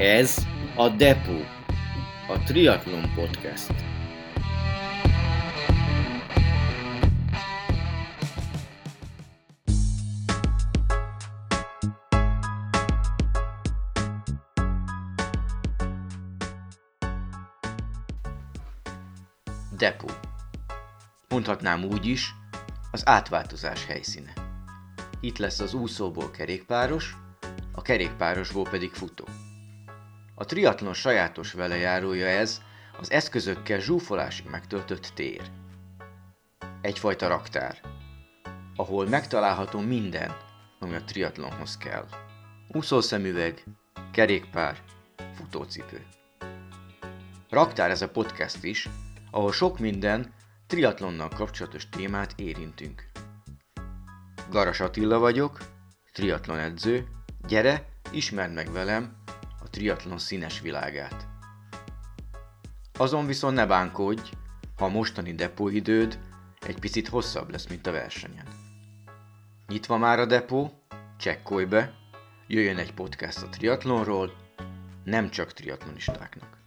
Ez a Depo, a Triathlon Podcast. Depo. Mondhatnám úgy is, az átváltozás helyszíne. Itt lesz az úszóból kerékpáros, a kerékpárosból pedig futó. A triatlon sajátos velejárója ez, az eszközökkel zsúfolásig megtöltött tér. Egyfajta raktár, ahol megtalálható minden, ami a triatlonhoz kell. Úszószemüveg, kerékpár, futócipő. Raktár ez a podcast is, ahol sok minden triatlonnal kapcsolatos témát érintünk. Garas Attila vagyok, triatlon edző, gyere, ismerd meg velem triatlon színes világát. Azon viszont ne bánkodj, ha a mostani depóidőd egy picit hosszabb lesz, mint a versenyen. Nyitva már a depó, csekkolj be, jöjjön egy podcast a triatlonról, nem csak triatlonistáknak.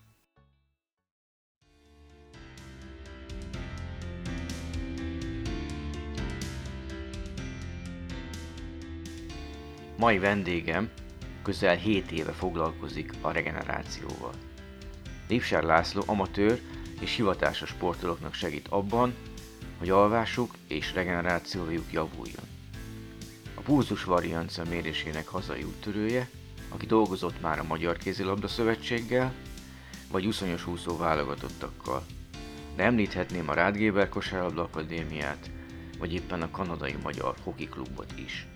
Mai vendégem közel 7 éve foglalkozik a regenerációval. Lipsár László amatőr és hivatásos sportolóknak segít abban, hogy alvásuk és regenerációjuk javuljon. A pulzus variancia mérésének hazai úttörője, aki dolgozott már a Magyar Kézilabda Szövetséggel, vagy uszonyos úszó válogatottakkal. De említhetném a Rádgéber Kosárlabda Akadémiát, vagy éppen a kanadai Magyar Hoki Klubot is.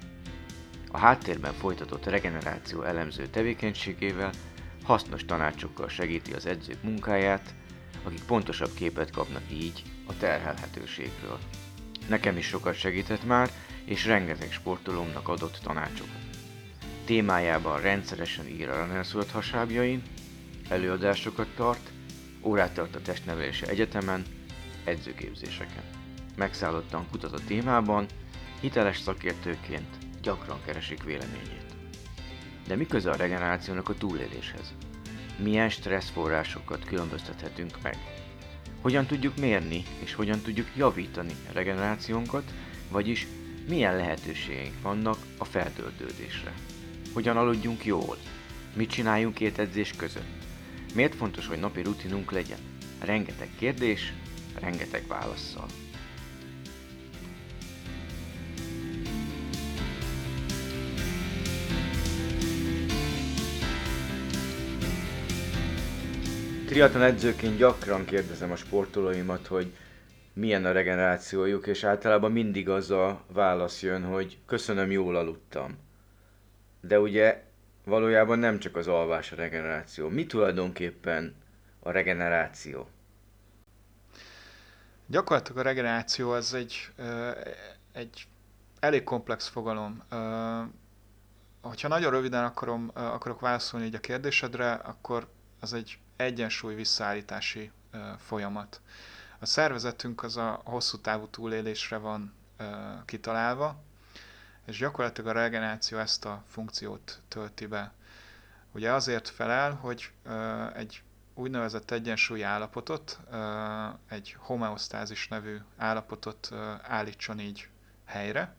A háttérben folytatott regeneráció elemző tevékenységével hasznos tanácsokkal segíti az edzők munkáját, akik pontosabb képet kapnak így a terhelhetőségről. Nekem is sokat segített már, és rengeteg sportolómnak adott tanácsokat. Témájában rendszeresen ír a Runner's hasábjain, előadásokat tart, órát tart a testnevelési egyetemen, edzőképzéseken. Megszállottan kutat a témában, hiteles szakértőként gyakran keresik véleményét. De mi köze a regenerációnak a túléléshez? Milyen stresszforrásokat különböztethetünk meg? Hogyan tudjuk mérni és hogyan tudjuk javítani a regenerációnkat, vagyis milyen lehetőségeink vannak a feltöltődésre? Hogyan aludjunk jól? Mit csináljunk két edzés között? Miért fontos, hogy napi rutinunk legyen? Rengeteg kérdés, rengeteg válaszsal. Triatlon edzőként gyakran kérdezem a sportolóimat, hogy milyen a regenerációjuk, és általában mindig az a válasz jön, hogy köszönöm, jól aludtam. De ugye valójában nem csak az alvás a regeneráció. Mi tulajdonképpen a regeneráció? Gyakorlatilag a regeneráció az egy, egy elég komplex fogalom. Hogyha nagyon röviden akarom, akarok válaszolni így a kérdésedre, akkor az egy egyensúly visszaállítási folyamat. A szervezetünk az a hosszú távú túlélésre van kitalálva, és gyakorlatilag a regeneráció ezt a funkciót tölti be. Ugye azért felel, hogy egy úgynevezett egyensúlyi állapotot, egy homeosztázis nevű állapotot állítson így helyre.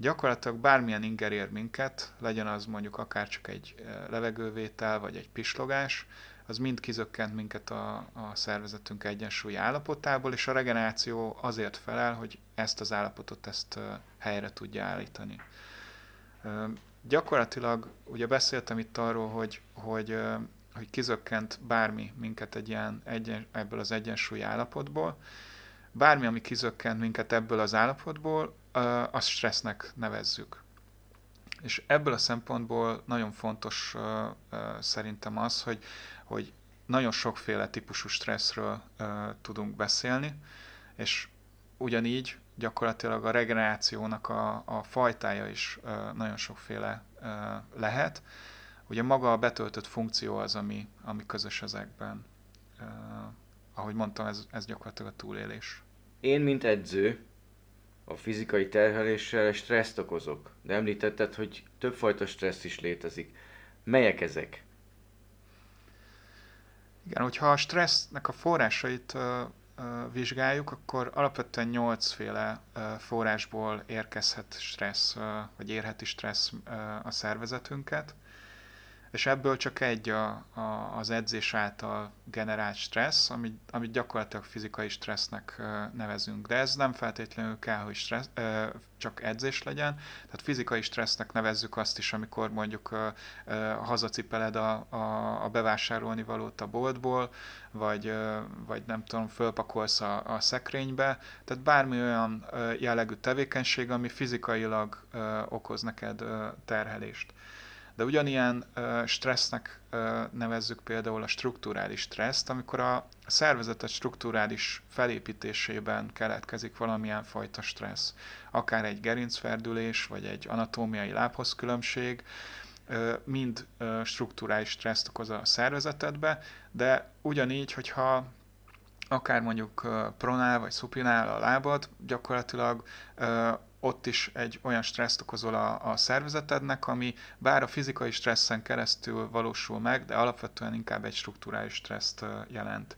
Gyakorlatilag bármilyen inger ér minket, legyen az mondjuk akár csak egy levegővétel, vagy egy pislogás, az mind kizökkent minket a, a szervezetünk egyensúlyi állapotából, és a regeneráció azért felel, hogy ezt az állapotot ezt helyre tudja állítani. Gyakorlatilag ugye beszéltem itt arról, hogy, hogy, hogy kizökkent bármi minket egy ilyen egyen, ebből az egyensúlyi állapotból. Bármi, ami kizökkent minket ebből az állapotból, azt stressznek nevezzük. És ebből a szempontból nagyon fontos szerintem az, hogy hogy nagyon sokféle típusú stresszről tudunk beszélni, és ugyanígy gyakorlatilag a regenerációnak a, a fajtája is nagyon sokféle lehet. Ugye maga a betöltött funkció az, ami, ami közös ezekben. Ahogy mondtam, ez, ez gyakorlatilag a túlélés. Én, mint edző, a fizikai terheléssel stresszt okozok, de említetted, hogy többfajta stressz is létezik. Melyek ezek? Igen, hogyha a stressznek a forrásait vizsgáljuk, akkor alapvetően nyolcféle forrásból érkezhet stressz, vagy érheti stressz a szervezetünket és ebből csak egy a, a, az edzés által generált stressz, amit, amit gyakorlatilag fizikai stressznek nevezünk. De ez nem feltétlenül kell, hogy stressz, csak edzés legyen. Tehát fizikai stressznek nevezzük azt is, amikor mondjuk hazacipeled a, a, a bevásárolni valót a boltból, vagy, vagy nem tudom, fölpakolsz a, a szekrénybe. Tehát bármi olyan jellegű tevékenység, ami fizikailag okoz neked terhelést. De ugyanilyen stressznek nevezzük például a strukturális stresszt, amikor a szervezetet strukturális felépítésében keletkezik valamilyen fajta stressz. Akár egy gerincferdülés, vagy egy anatómiai lábhozkülönbség, mind strukturális stresszt okoz a szervezetedbe, de ugyanígy, hogyha akár mondjuk pronál vagy szupinál a lábad, gyakorlatilag ott is egy olyan stresszt okozol a, a szervezetednek, ami bár a fizikai stresszen keresztül valósul meg, de alapvetően inkább egy strukturális stresszt jelent.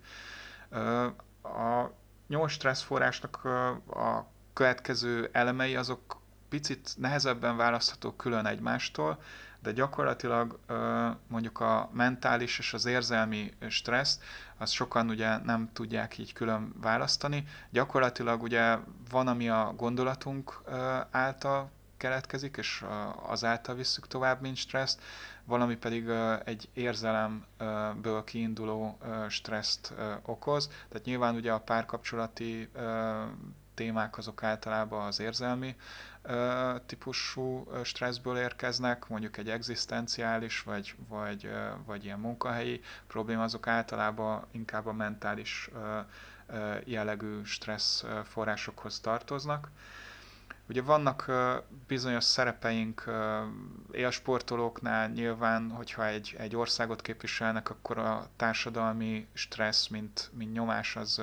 A nyolc stresszforrásnak a következő elemei azok picit nehezebben választhatók külön egymástól, de gyakorlatilag mondjuk a mentális és az érzelmi stresszt, azt sokan ugye nem tudják így külön választani. Gyakorlatilag ugye van, ami a gondolatunk által keletkezik, és az által visszük tovább, mint stresszt, valami pedig egy érzelemből kiinduló stresszt okoz. Tehát nyilván ugye a párkapcsolati témák azok általában az érzelmi típusú stresszből érkeznek, mondjuk egy egzisztenciális vagy, vagy, vagy ilyen munkahelyi probléma, azok általában inkább a mentális jellegű stressz forrásokhoz tartoznak. Ugye vannak bizonyos szerepeink élsportolóknál nyilván, hogyha egy, egy országot képviselnek, akkor a társadalmi stressz, mint, mint nyomás az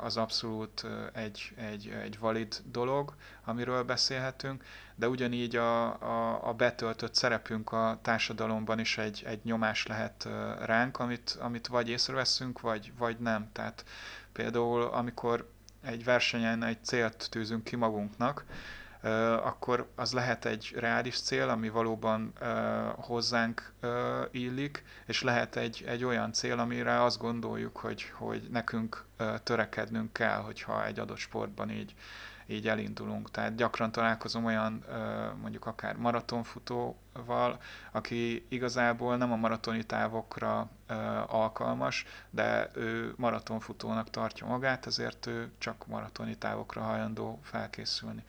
az abszolút egy, egy, egy valid dolog, amiről beszélhetünk, de ugyanígy a, a, a betöltött szerepünk a társadalomban is egy, egy nyomás lehet ránk, amit, amit vagy észreveszünk, vagy, vagy nem. Tehát például amikor egy versenyen egy célt tűzünk ki magunknak, akkor az lehet egy reális cél, ami valóban hozzánk illik, és lehet egy, egy olyan cél, amire azt gondoljuk, hogy, hogy nekünk törekednünk kell, hogyha egy adott sportban így, így elindulunk. Tehát gyakran találkozom olyan mondjuk akár maratonfutóval, aki igazából nem a maratoni távokra alkalmas, de ő maratonfutónak tartja magát, ezért ő csak maratoni távokra hajlandó felkészülni.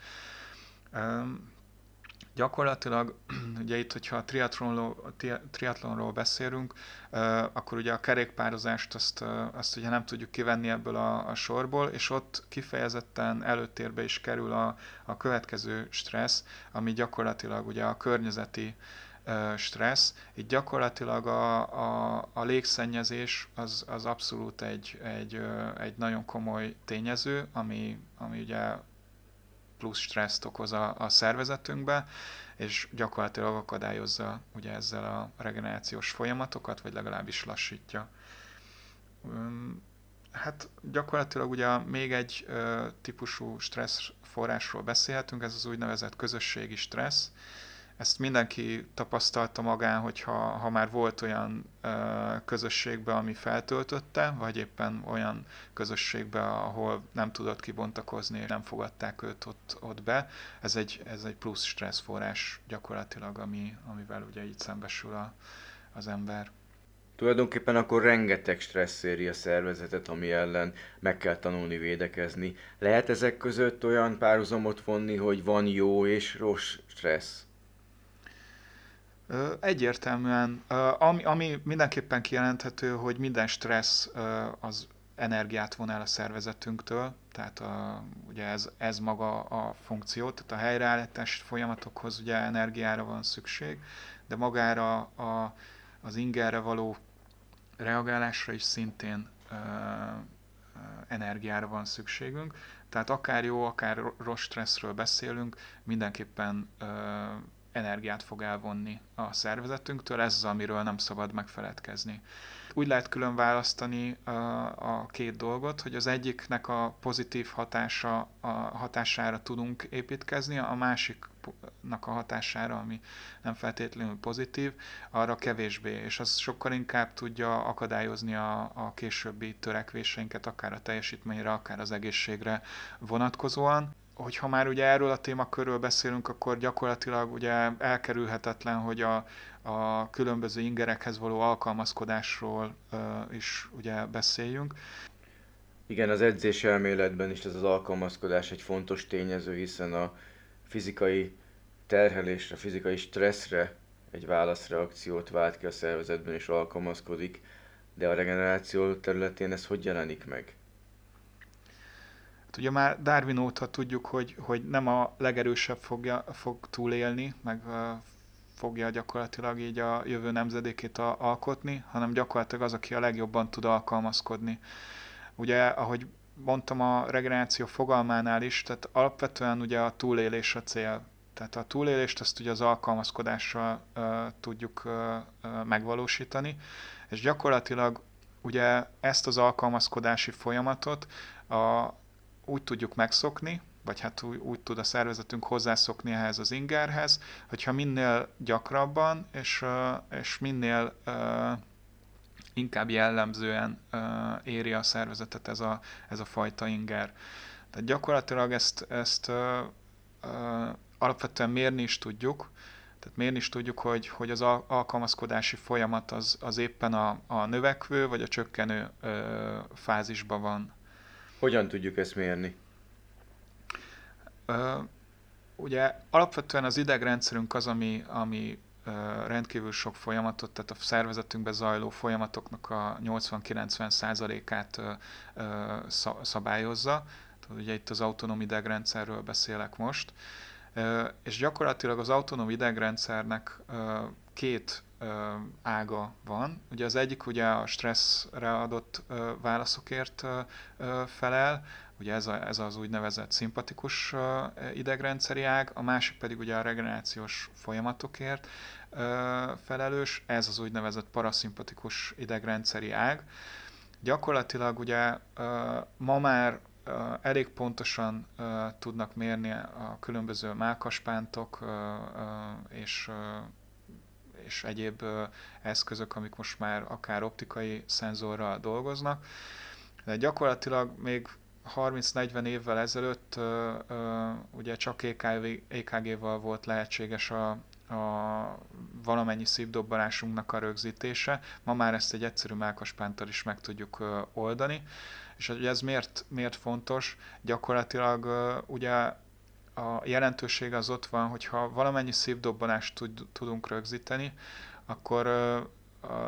Gyakorlatilag, ugye itt, hogyha a triatlonról, beszélünk, akkor ugye a kerékpározást azt, azt ugye nem tudjuk kivenni ebből a, a sorból, és ott kifejezetten előtérbe is kerül a, a következő stressz, ami gyakorlatilag ugye a környezeti stressz. Itt gyakorlatilag a, a, a légszennyezés az, az abszolút egy, egy, egy nagyon komoly tényező, ami, ami ugye plusz stresszt okoz a, a szervezetünkbe, és gyakorlatilag akadályozza ugye ezzel a regenerációs folyamatokat, vagy legalábbis lassítja. Hát gyakorlatilag ugye még egy típusú stressz forrásról beszélhetünk, ez az úgynevezett közösségi stressz, ezt mindenki tapasztalta magán, hogyha ha már volt olyan ö, közösségbe, ami feltöltötte, vagy éppen olyan közösségbe, ahol nem tudott kibontakozni, és nem fogadták őt ott, ott be. Ez egy, ez egy plusz stresszforrás gyakorlatilag, ami, amivel ugye így szembesül a, az ember. Tulajdonképpen akkor rengeteg stressz éri a szervezetet, ami ellen meg kell tanulni védekezni. Lehet ezek között olyan párhuzamot vonni, hogy van jó és rossz stressz? Egyértelműen, ami, ami mindenképpen kijelenthető, hogy minden stressz az energiát von el a szervezetünktől, tehát a, ugye ez, ez maga a funkció, tehát a helyreállítás folyamatokhoz ugye energiára van szükség, de magára a, az ingerre való reagálásra is szintén ö, energiára van szükségünk. Tehát akár jó, akár rossz stresszről beszélünk, mindenképpen ö, energiát fog elvonni a szervezetünktől, ez az, amiről nem szabad megfeledkezni. Úgy lehet külön választani a, két dolgot, hogy az egyiknek a pozitív hatása, a hatására tudunk építkezni, a másiknak a hatására, ami nem feltétlenül pozitív, arra kevésbé, és az sokkal inkább tudja akadályozni a, a későbbi törekvéseinket, akár a teljesítményre, akár az egészségre vonatkozóan hogyha már ugye erről a témakörről beszélünk, akkor gyakorlatilag ugye elkerülhetetlen, hogy a, a különböző ingerekhez való alkalmazkodásról uh, is ugye beszéljünk. Igen, az edzés elméletben is ez az alkalmazkodás egy fontos tényező, hiszen a fizikai terhelésre, fizikai stresszre egy válaszreakciót vált ki a szervezetben és alkalmazkodik, de a regeneráció területén ez hogy jelenik meg? Hát ugye már Darwin óta tudjuk, hogy, hogy nem a legerősebb fogja, fog túlélni, meg fogja gyakorlatilag így a jövő nemzedékét alkotni, hanem gyakorlatilag az, aki a legjobban tud alkalmazkodni. Ugye, ahogy mondtam a regeneráció fogalmánál is, tehát alapvetően ugye a túlélés a cél. Tehát a túlélést azt ugye az alkalmazkodással uh, tudjuk uh, uh, megvalósítani, és gyakorlatilag ugye ezt az alkalmazkodási folyamatot a, úgy tudjuk megszokni, vagy hát úgy, úgy tud a szervezetünk hozzászokni ehhez az ingerhez, hogyha minél gyakrabban és, és minél inkább jellemzően éri a szervezetet ez a, ez a fajta inger. Tehát gyakorlatilag ezt, ezt alapvetően mérni is tudjuk, tehát mérni is tudjuk, hogy, hogy az alkalmazkodási folyamat az, az éppen a, a növekvő vagy a csökkenő fázisban van. Hogyan tudjuk ezt mérni? ugye alapvetően az idegrendszerünk az, ami, ami rendkívül sok folyamatot, tehát a szervezetünkben zajló folyamatoknak a 80-90%-át szabályozza. Tehát ugye itt az autonóm idegrendszerről beszélek most. És gyakorlatilag az autonóm idegrendszernek két ága van. Ugye az egyik ugye a stresszre adott válaszokért felel, ugye ez, a, ez az úgynevezett szimpatikus idegrendszeri ág, a másik pedig ugye a regenerációs folyamatokért felelős, ez az úgynevezett paraszimpatikus idegrendszeri ág. Gyakorlatilag ugye ma már elég pontosan tudnak mérni a különböző mákaspántok és és egyéb eszközök, amik most már akár optikai szenzorral dolgoznak. De gyakorlatilag még 30-40 évvel ezelőtt ugye csak EKG-val volt lehetséges a, a valamennyi szívdobbanásunknak a rögzítése. Ma már ezt egy egyszerű mákaspántal is meg tudjuk oldani. És hogy ez miért, miért fontos? Gyakorlatilag ugye a jelentőség az ott van, hogyha valamennyi szívdobbanást tud, tudunk rögzíteni, akkor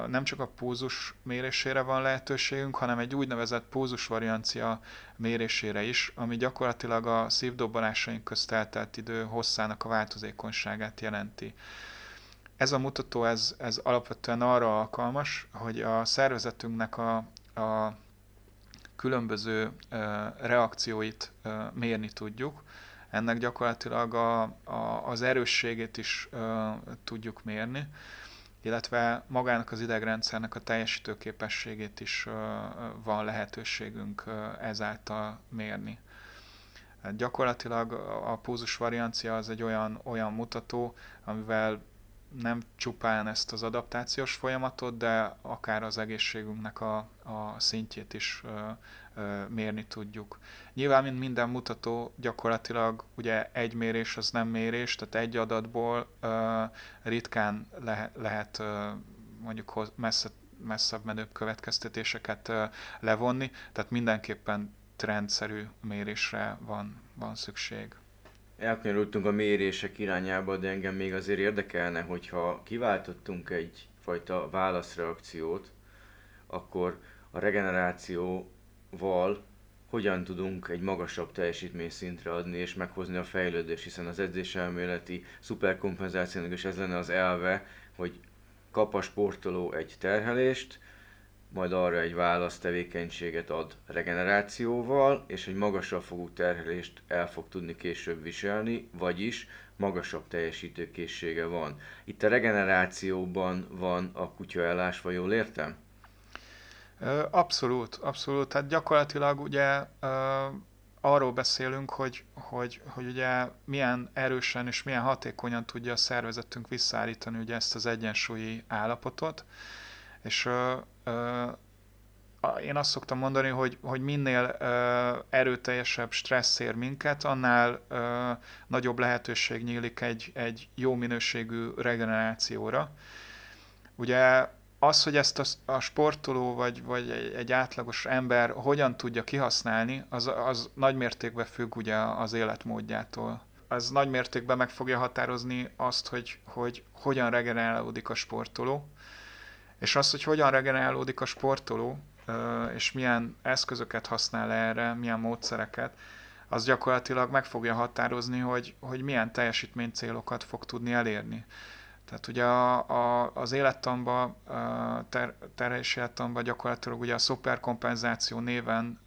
nem csak a púzus mérésére van lehetőségünk, hanem egy úgynevezett púzus variancia mérésére is, ami gyakorlatilag a szívdobbanásaink közt eltelt idő hosszának a változékonyságát jelenti. Ez a mutató, ez, ez alapvetően arra alkalmas, hogy a szervezetünknek a, a különböző reakcióit mérni tudjuk. Ennek gyakorlatilag a, a, az erősségét is tudjuk mérni illetve magának az idegrendszernek a teljesítőképességét is van lehetőségünk ezáltal mérni. Hát gyakorlatilag a púzus variancia az egy olyan, olyan mutató, amivel nem csupán ezt az adaptációs folyamatot, de akár az egészségünknek a, a szintjét is mérni tudjuk. Nyilván, mint minden mutató, gyakorlatilag ugye egy mérés az nem mérés, tehát egy adatból ritkán lehet, lehet mondjuk messze, messzebb menőbb következtetéseket levonni, tehát mindenképpen trendszerű mérésre van, van szükség. Elkanyarodtunk a mérések irányába, de engem még azért érdekelne, hogyha kiváltottunk egyfajta válaszreakciót, akkor a regeneráció val hogyan tudunk egy magasabb teljesítményszintre adni és meghozni a fejlődést, hiszen az edzéselméleti szuperkompenzációnak is ez lenne az elve, hogy kap a sportoló egy terhelést, majd arra egy választevékenységet ad regenerációval, és egy magasabb fogú terhelést el fog tudni később viselni, vagyis magasabb teljesítőkészsége van. Itt a regenerációban van a kutya elásva, jól értem? Abszolút, abszolút. Tehát gyakorlatilag ugye arról beszélünk, hogy, hogy, hogy ugye milyen erősen és milyen hatékonyan tudja a szervezetünk visszaállítani ugye ezt az egyensúlyi állapotot, és én azt szoktam mondani, hogy, hogy minél ö, erőteljesebb stressz ér minket, annál ö, nagyobb lehetőség nyílik egy, egy jó minőségű regenerációra. Ugye az, hogy ezt a, a sportoló vagy, vagy egy, átlagos ember hogyan tudja kihasználni, az, az nagy függ ugye az életmódjától. Az nagy mértékben meg fogja határozni azt, hogy, hogy hogyan regenerálódik a sportoló, és az, hogy hogyan regenerálódik a sportoló, és milyen eszközöket használ erre, milyen módszereket, az gyakorlatilag meg fogja határozni, hogy, hogy milyen teljesítménycélokat fog tudni elérni. Tehát ugye a, a, az élettanban, ter, terhelés élettanban gyakorlatilag ugye a szuperkompenzáció néven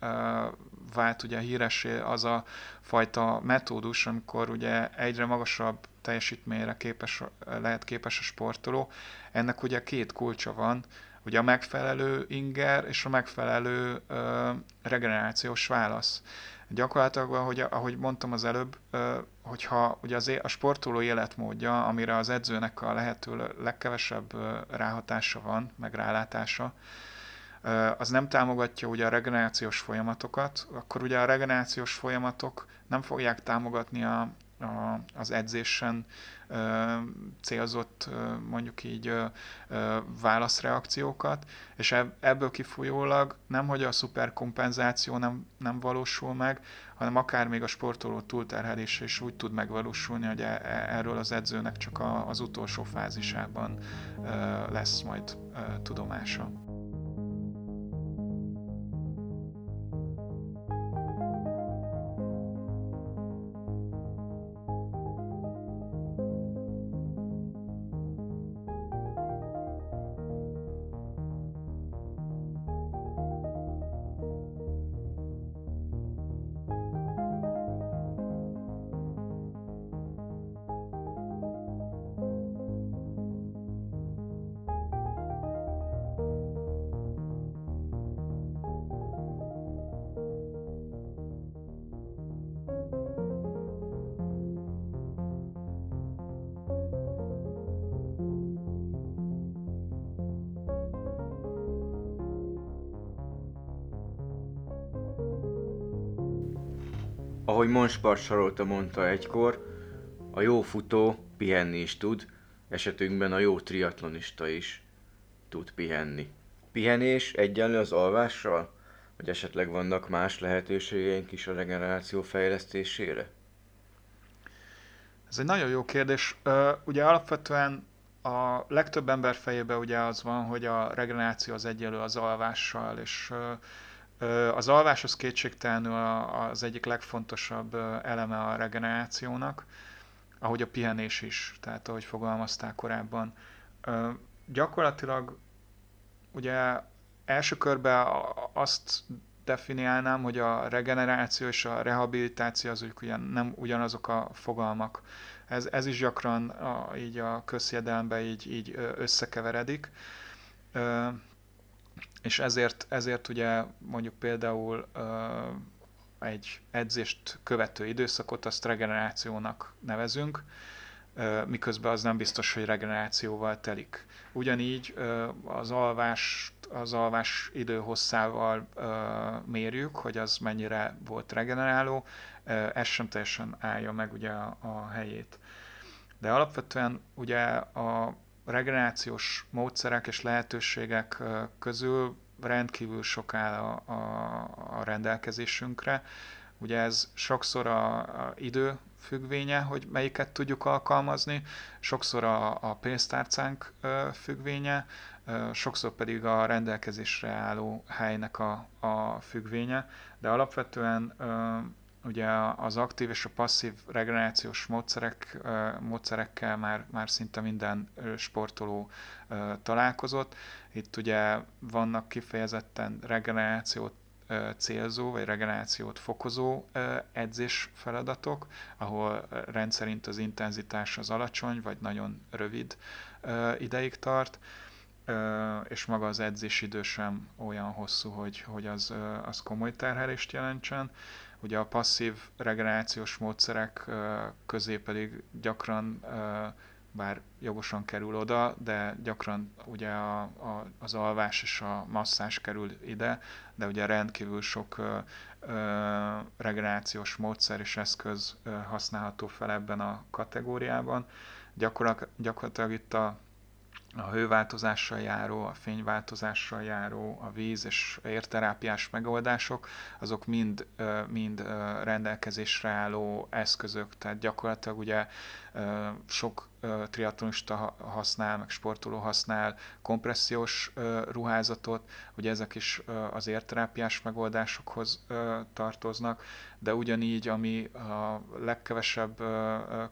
vált ugye híresé az a fajta metódus, amikor ugye egyre magasabb teljesítményre képes, lehet képes a sportoló. Ennek ugye két kulcsa van, ugye a megfelelő inger és a megfelelő ö, regenerációs válasz. Gyakorlatilag, ahogy, ahogy mondtam az előbb, hogyha ugye az, a sportoló életmódja, amire az edzőnek a lehető legkevesebb ráhatása van, meg rálátása, az nem támogatja ugye a regenerációs folyamatokat, akkor ugye a regenerációs folyamatok nem fogják támogatni a, a, az edzésen ö, célzott ö, mondjuk így ö, ö, válaszreakciókat, és ebből kifolyólag nem, hogy a szuperkompenzáció nem, nem valósul meg, hanem akár még a sportoló túlterhelése is úgy tud megvalósulni, hogy e, e, erről az edzőnek csak a, az utolsó fázisában ö, lesz majd ö, tudomása. Ahogy Monspart Sarolta mondta egykor, a jó futó pihenni is tud, esetünkben a jó triatlonista is tud pihenni. Pihenés egyenlő az alvással? Vagy esetleg vannak más lehetőségeink is a regeneráció fejlesztésére? Ez egy nagyon jó kérdés. Ugye alapvetően a legtöbb ember fejében ugye az van, hogy a regeneráció az egyenlő az alvással, és az alvás az kétségtelenül az egyik legfontosabb eleme a regenerációnak, ahogy a pihenés is, tehát ahogy fogalmazták korábban. Gyakorlatilag ugye első körben azt definiálnám, hogy a regeneráció és a rehabilitáció az ugyan, nem ugyanazok a fogalmak. Ez, ez is gyakran a, így a közjedelemben így, így összekeveredik és ezért, ezért ugye mondjuk például egy edzést követő időszakot azt regenerációnak nevezünk, miközben az nem biztos, hogy regenerációval telik. Ugyanígy az alvás, az alvás időhosszával mérjük, hogy az mennyire volt regeneráló, ez sem teljesen állja meg ugye a, a helyét. De alapvetően ugye a regenerációs módszerek és lehetőségek közül rendkívül sok áll a, a, a rendelkezésünkre. Ugye ez sokszor a, a idő függvénye, hogy melyiket tudjuk alkalmazni, sokszor a, a pénztárcánk függvénye, sokszor pedig a rendelkezésre álló helynek a, a függvénye, de alapvetően ugye az aktív és a passzív regenerációs módszerek, módszerekkel már, már szinte minden sportoló találkozott. Itt ugye vannak kifejezetten regenerációt célzó vagy regenerációt fokozó edzés feladatok, ahol rendszerint az intenzitás az alacsony, vagy nagyon rövid ideig tart, és maga az edzés idő sem olyan hosszú, hogy, hogy az, az komoly terhelést jelentsen. Ugye a passzív regenerációs módszerek közé pedig gyakran, bár jogosan kerül oda, de gyakran ugye a, a, az alvás és a masszás kerül ide, de ugye rendkívül sok regenerációs módszer és eszköz használható fel ebben a kategóriában. Gyakorlatilag, gyakorlatilag itt a a hőváltozással járó, a fényváltozással járó, a víz és érterápiás megoldások, azok mind, mind rendelkezésre álló eszközök, tehát gyakorlatilag ugye sok triatlonista használ, meg sportoló használ kompressziós ruházatot, ugye ezek is az érterápiás megoldásokhoz tartoznak, de ugyanígy, ami a legkevesebb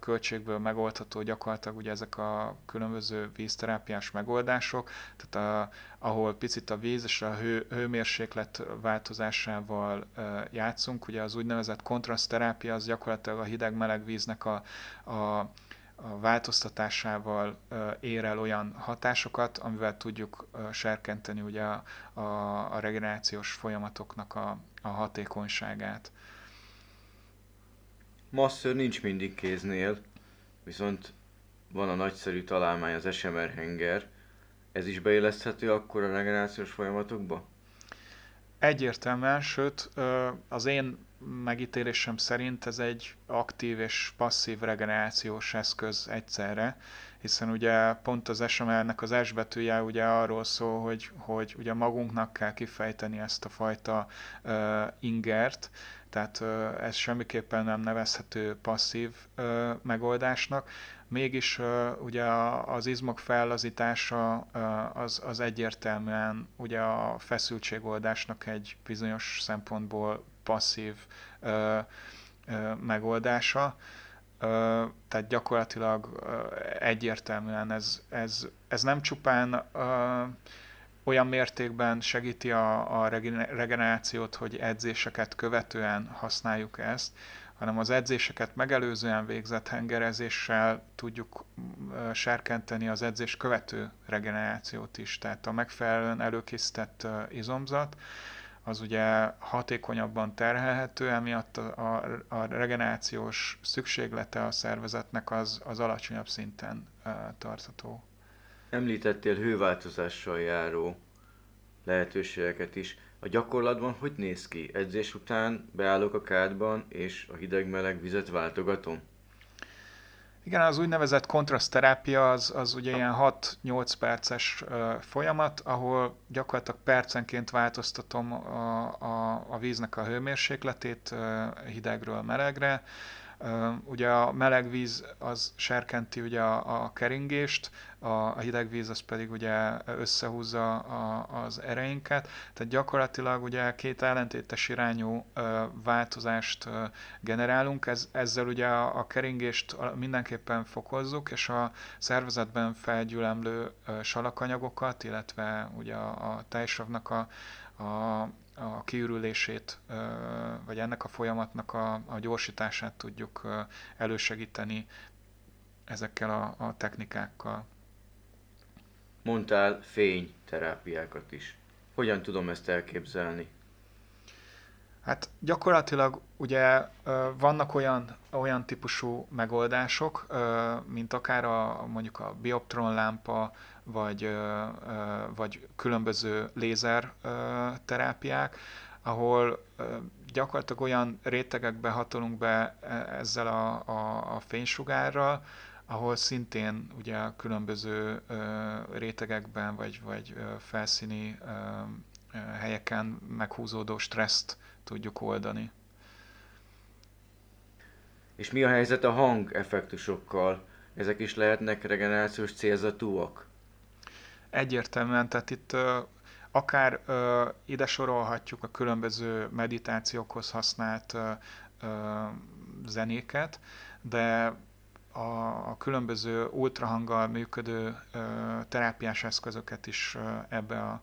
költségből megoldható, gyakorlatilag ugye ezek a különböző vízterápiás megoldások, tehát a, ahol picit a víz és a hő, hőmérséklet változásával játszunk, ugye az úgynevezett kontraszterápia az gyakorlatilag a hideg-meleg víznek a, a a változtatásával ér el olyan hatásokat, amivel tudjuk serkenteni ugye a, a, a regenerációs folyamatoknak a, a hatékonyságát. Masször nincs mindig kéznél, viszont van a nagyszerű találmány, az SMR henger. Ez is beilleszthető akkor a regenerációs folyamatokba? Egyértelműen, sőt az én megítélésem szerint ez egy aktív és passzív regenerációs eszköz egyszerre, hiszen ugye pont az SML-nek az S betűje ugye arról szól, hogy, hogy ugye magunknak kell kifejteni ezt a fajta uh, ingert, tehát uh, ez semmiképpen nem nevezhető passzív uh, megoldásnak. Mégis uh, ugye az izmok fellazítása uh, az, az egyértelműen ugye a feszültségoldásnak egy bizonyos szempontból passzív ö, ö, megoldása. Ö, tehát gyakorlatilag ö, egyértelműen ez, ez, ez nem csupán ö, olyan mértékben segíti a, a regenerációt, hogy edzéseket követően használjuk ezt, hanem az edzéseket megelőzően végzett hengerezéssel tudjuk serkenteni az edzés követő regenerációt is. Tehát a megfelelően előkészített izomzat, az ugye hatékonyabban terhelhető, emiatt a, a, a regenerációs szükséglete a szervezetnek az, az alacsonyabb szinten uh, tartható. Említettél hőváltozással járó lehetőségeket is. A gyakorlatban hogy néz ki? Edzés után beállok a kádban, és a hideg-meleg vizet váltogatom? Igen, az úgynevezett kontraszterápia az, az ugye ilyen 6-8 perces folyamat, ahol gyakorlatilag percenként változtatom a, a, a víznek a hőmérsékletét hidegről melegre, Ugye a meleg víz az serkenti ugye a, a keringést, a, a hideg víz az pedig ugye összehúzza a, az ereinket, tehát gyakorlatilag ugye két ellentétes irányú változást generálunk, Ez, ezzel ugye a, a keringést mindenképpen fokozzuk, és a szervezetben felgyülemlő salakanyagokat, illetve ugye a, a tejsavnak a, a a kiürülését, vagy ennek a folyamatnak a, a gyorsítását tudjuk elősegíteni ezekkel a, a technikákkal. Mondtál fényterápiákat is. Hogyan tudom ezt elképzelni? Hát gyakorlatilag ugye vannak olyan, olyan típusú megoldások, mint akár a, mondjuk a bioptron lámpa, vagy, vagy különböző lézer terápiák, ahol gyakorlatilag olyan rétegekbe hatolunk be e, ezzel a, a, a fénysugárral, ahol szintén ugye különböző rétegekben vagy, vagy felszíni helyeken meghúzódó stresszt tudjuk oldani. És mi a helyzet a hangeffektusokkal? Ezek is lehetnek regenerációs célzatúak? Egyértelműen, tehát itt akár ide sorolhatjuk a különböző meditációkhoz használt zenéket, de a, a különböző ultrahanggal működő terápiás eszközöket is ebbe a,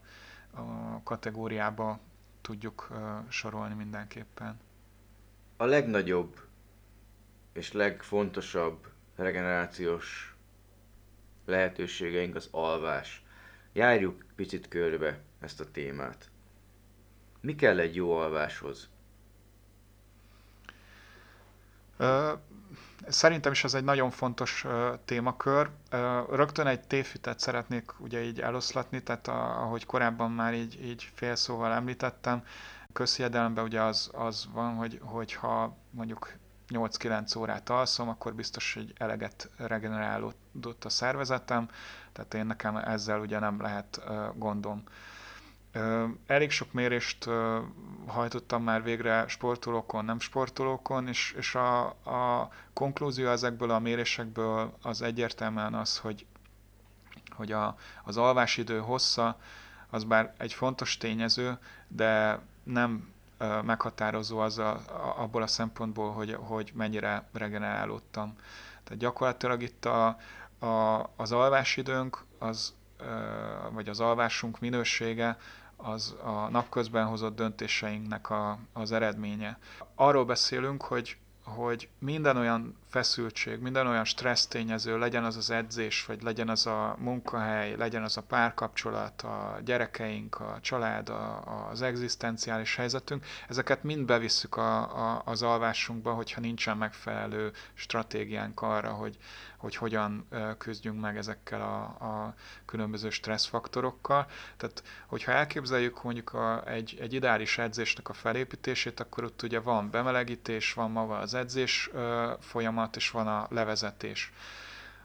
a kategóriába tudjuk sorolni mindenképpen. A legnagyobb és legfontosabb regenerációs lehetőségeink az alvás. Járjuk picit körbe ezt a témát. Mi kell egy jó alváshoz? Szerintem is ez egy nagyon fontos témakör. Rögtön egy tévhitet szeretnék ugye így eloszlatni, tehát ahogy korábban már így, így félszóval említettem, közhiedelemben ugye az, az van, hogy, hogy ha mondjuk 8-9 órát alszom, akkor biztos, hogy eleget regenerálódott a szervezetem, tehát én nekem ezzel ugye nem lehet gondom. Elég sok mérést hajtottam már végre sportolókon, nem sportolókon, és, és a, a konklúzió ezekből a mérésekből az egyértelműen az, hogy, hogy a, az alvásidő hossza az bár egy fontos tényező, de nem meghatározó az a, a, abból a szempontból, hogy, hogy mennyire regenerálódtam. Tehát gyakorlatilag itt a, a, az alvásidőnk, az, vagy az alvásunk minősége az a napközben hozott döntéseinknek a, az eredménye. Arról beszélünk, hogy, hogy minden olyan feszültség, minden olyan stressz tényező, legyen az az edzés, vagy legyen az a munkahely, legyen az a párkapcsolat, a gyerekeink, a család, a, az egzisztenciális helyzetünk, ezeket mind bevisszük a, a, az alvásunkba, hogyha nincsen megfelelő stratégiánk arra, hogy, hogy hogyan küzdjünk meg ezekkel a, a különböző stresszfaktorokkal. Tehát, hogyha elképzeljük mondjuk a, egy, egy ideális edzésnek a felépítését, akkor ott ugye van bemelegítés, van maga az edzés folyamat, és van a levezetés.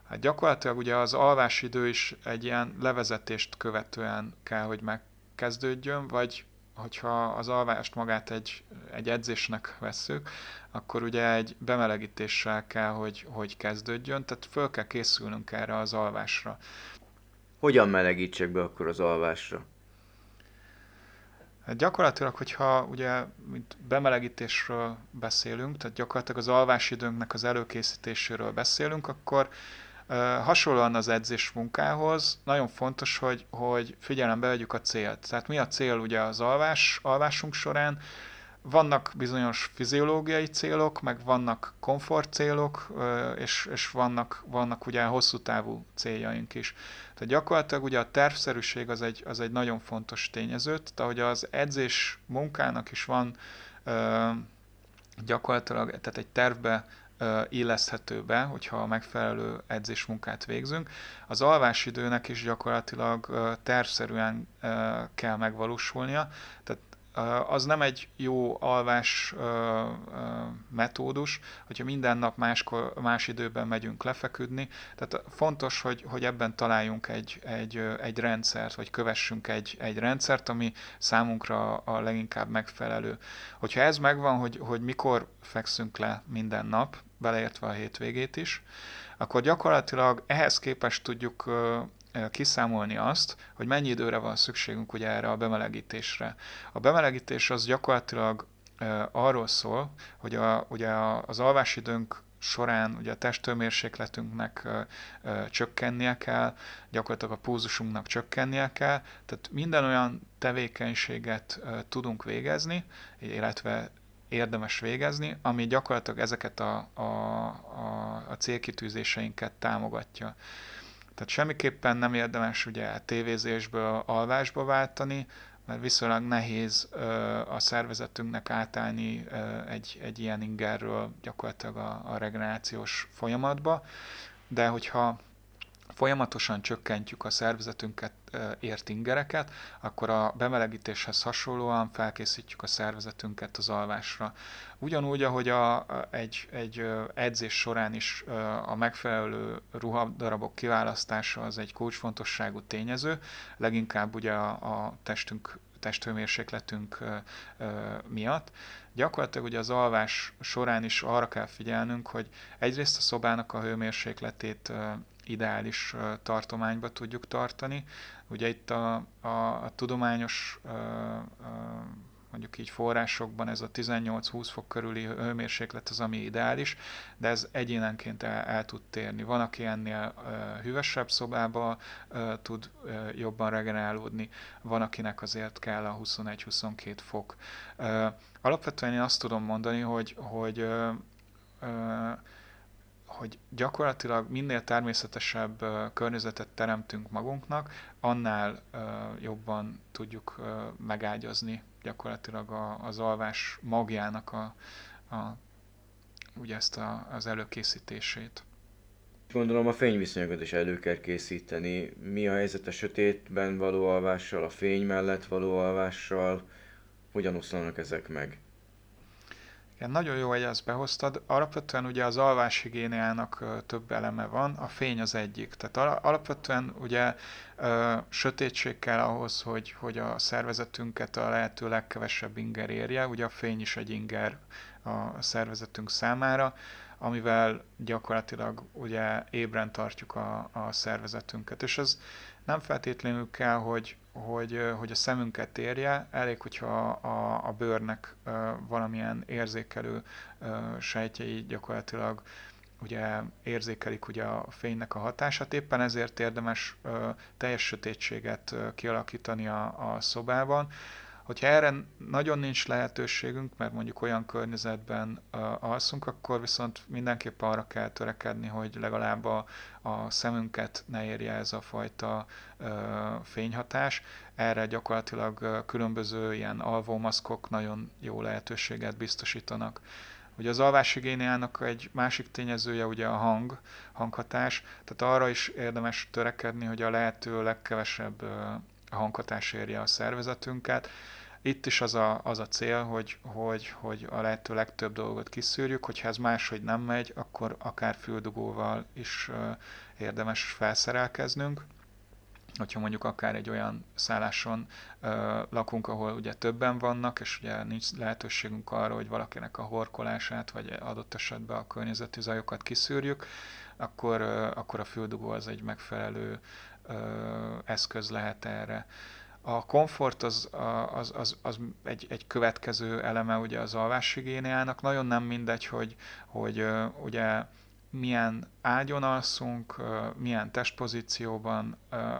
Hát gyakorlatilag ugye az alvásidő is egy ilyen levezetést követően kell, hogy megkezdődjön, vagy hogyha az alvást magát egy, egy edzésnek vesszük, akkor ugye egy bemelegítéssel kell, hogy, hogy kezdődjön, tehát föl kell készülnünk erre az alvásra. Hogyan melegítsek be akkor az alvásra? Hát gyakorlatilag, hogyha ugye mint bemelegítésről beszélünk, tehát gyakorlatilag az alvásidőnknek az előkészítéséről beszélünk, akkor hasonlóan az edzés munkához nagyon fontos, hogy, hogy figyelembe vegyük a célt. Tehát mi a cél ugye az alvás, alvásunk során? Vannak bizonyos fiziológiai célok, meg vannak komfort célok, és, és vannak, vannak ugye hosszú távú céljaink is. Tehát gyakorlatilag ugye a tervszerűség az egy, az egy nagyon fontos tényező, tehát hogy az edzés munkának is van gyakorlatilag, tehát egy tervbe illeszthető be, hogyha a megfelelő edzésmunkát végzünk. Az alvásidőnek is gyakorlatilag tervszerűen kell megvalósulnia, tehát az nem egy jó alvás metódus, hogyha minden nap máskor, más időben megyünk lefeküdni. Tehát fontos, hogy, hogy ebben találjunk egy, egy, egy rendszert, vagy kövessünk egy, egy rendszert, ami számunkra a leginkább megfelelő. Hogyha ez megvan, hogy, hogy mikor fekszünk le minden nap, beleértve a hétvégét is, akkor gyakorlatilag ehhez képest tudjuk kiszámolni azt, hogy mennyi időre van szükségünk ugye erre a bemelegítésre. A bemelegítés az gyakorlatilag arról szól, hogy a, ugye az alvásidőnk során ugye a testhőmérsékletünknek ö, ö, csökkennie kell, gyakorlatilag a púzusunknak csökkennie kell, tehát minden olyan tevékenységet ö, tudunk végezni, illetve érdemes végezni, ami gyakorlatilag ezeket a, a, a, a célkitűzéseinket támogatja. Tehát semmiképpen nem érdemes ugye tévézésből alvásba váltani, mert viszonylag nehéz a szervezetünknek átállni egy, egy ilyen ingerről gyakorlatilag a, a regenerációs folyamatba, de hogyha folyamatosan csökkentjük a szervezetünket ért ingereket, akkor a bemelegítéshez hasonlóan felkészítjük a szervezetünket az alvásra. Ugyanúgy, ahogy a, egy, egy edzés során is a megfelelő ruhadarabok kiválasztása az egy kulcsfontosságú tényező, leginkább ugye a, a testünk testhőmérsékletünk miatt. Gyakorlatilag ugye az alvás során is arra kell figyelnünk, hogy egyrészt a szobának a hőmérsékletét ideális tartományba tudjuk tartani. Ugye itt a, a, a tudományos mondjuk így forrásokban ez a 18-20 fok körüli hőmérséklet az, ami ideális, de ez egyénenként el, el tud térni. Van, aki ennél uh, hűvösebb szobába tud jobban regenerálódni, van, akinek azért kell a 21-22 fok. Alapvetően én azt tudom mondani, hogy, hogy uh, uh, hogy gyakorlatilag minél természetesebb környezetet teremtünk magunknak, annál jobban tudjuk megágyazni gyakorlatilag az alvás magjának a, a, ugye ezt a, az előkészítését. Gondolom a fényviszonyokat is elő kell készíteni. Mi a helyzet a sötétben való alvással, a fény mellett való alvással? Hogyan oszlanak ezek meg? Igen, nagyon jó, hogy ezt behoztad. Alapvetően ugye az alváshigiéniának több eleme van, a fény az egyik. Tehát alapvetően ugye sötétség kell ahhoz, hogy, hogy a szervezetünket a lehető legkevesebb inger érje. Ugye a fény is egy inger a szervezetünk számára, amivel gyakorlatilag ugye ébren tartjuk a, a szervezetünket. És ez nem feltétlenül kell, hogy, hogy, hogy a szemünket érje, elég, hogyha a, a bőrnek valamilyen érzékelő sejtjei gyakorlatilag ugye érzékelik ugye a fénynek a hatását, éppen ezért érdemes teljes sötétséget kialakítani a, a szobában, Hogyha erre nagyon nincs lehetőségünk, mert mondjuk olyan környezetben uh, alszunk, akkor viszont mindenképp arra kell törekedni, hogy legalább a, a szemünket ne érje ez a fajta uh, fényhatás. Erre gyakorlatilag uh, különböző ilyen alvómaszkok nagyon jó lehetőséget biztosítanak. Ugye az alváshigiéniának egy másik tényezője ugye a hang, hanghatás, tehát arra is érdemes törekedni, hogy a lehető legkevesebb hanghatás érje a szervezetünket. Itt is az a, az a cél, hogy, hogy, hogy a lehető legtöbb dolgot kiszűrjük, hogyha ez máshogy nem megy, akkor akár füldugóval is érdemes felszerelkeznünk hogyha mondjuk akár egy olyan szálláson ö, lakunk, ahol ugye többen vannak, és ugye nincs lehetőségünk arra, hogy valakinek a horkolását, vagy adott esetben a környezeti zajokat kiszűrjük, akkor, ö, akkor a füldugó az egy megfelelő eszköz lehet erre. A komfort az, az, az, az egy, egy következő eleme ugye az alváshigiéniának. Nagyon nem mindegy, hogy, hogy ugye milyen ágyon alszunk, milyen testpozícióban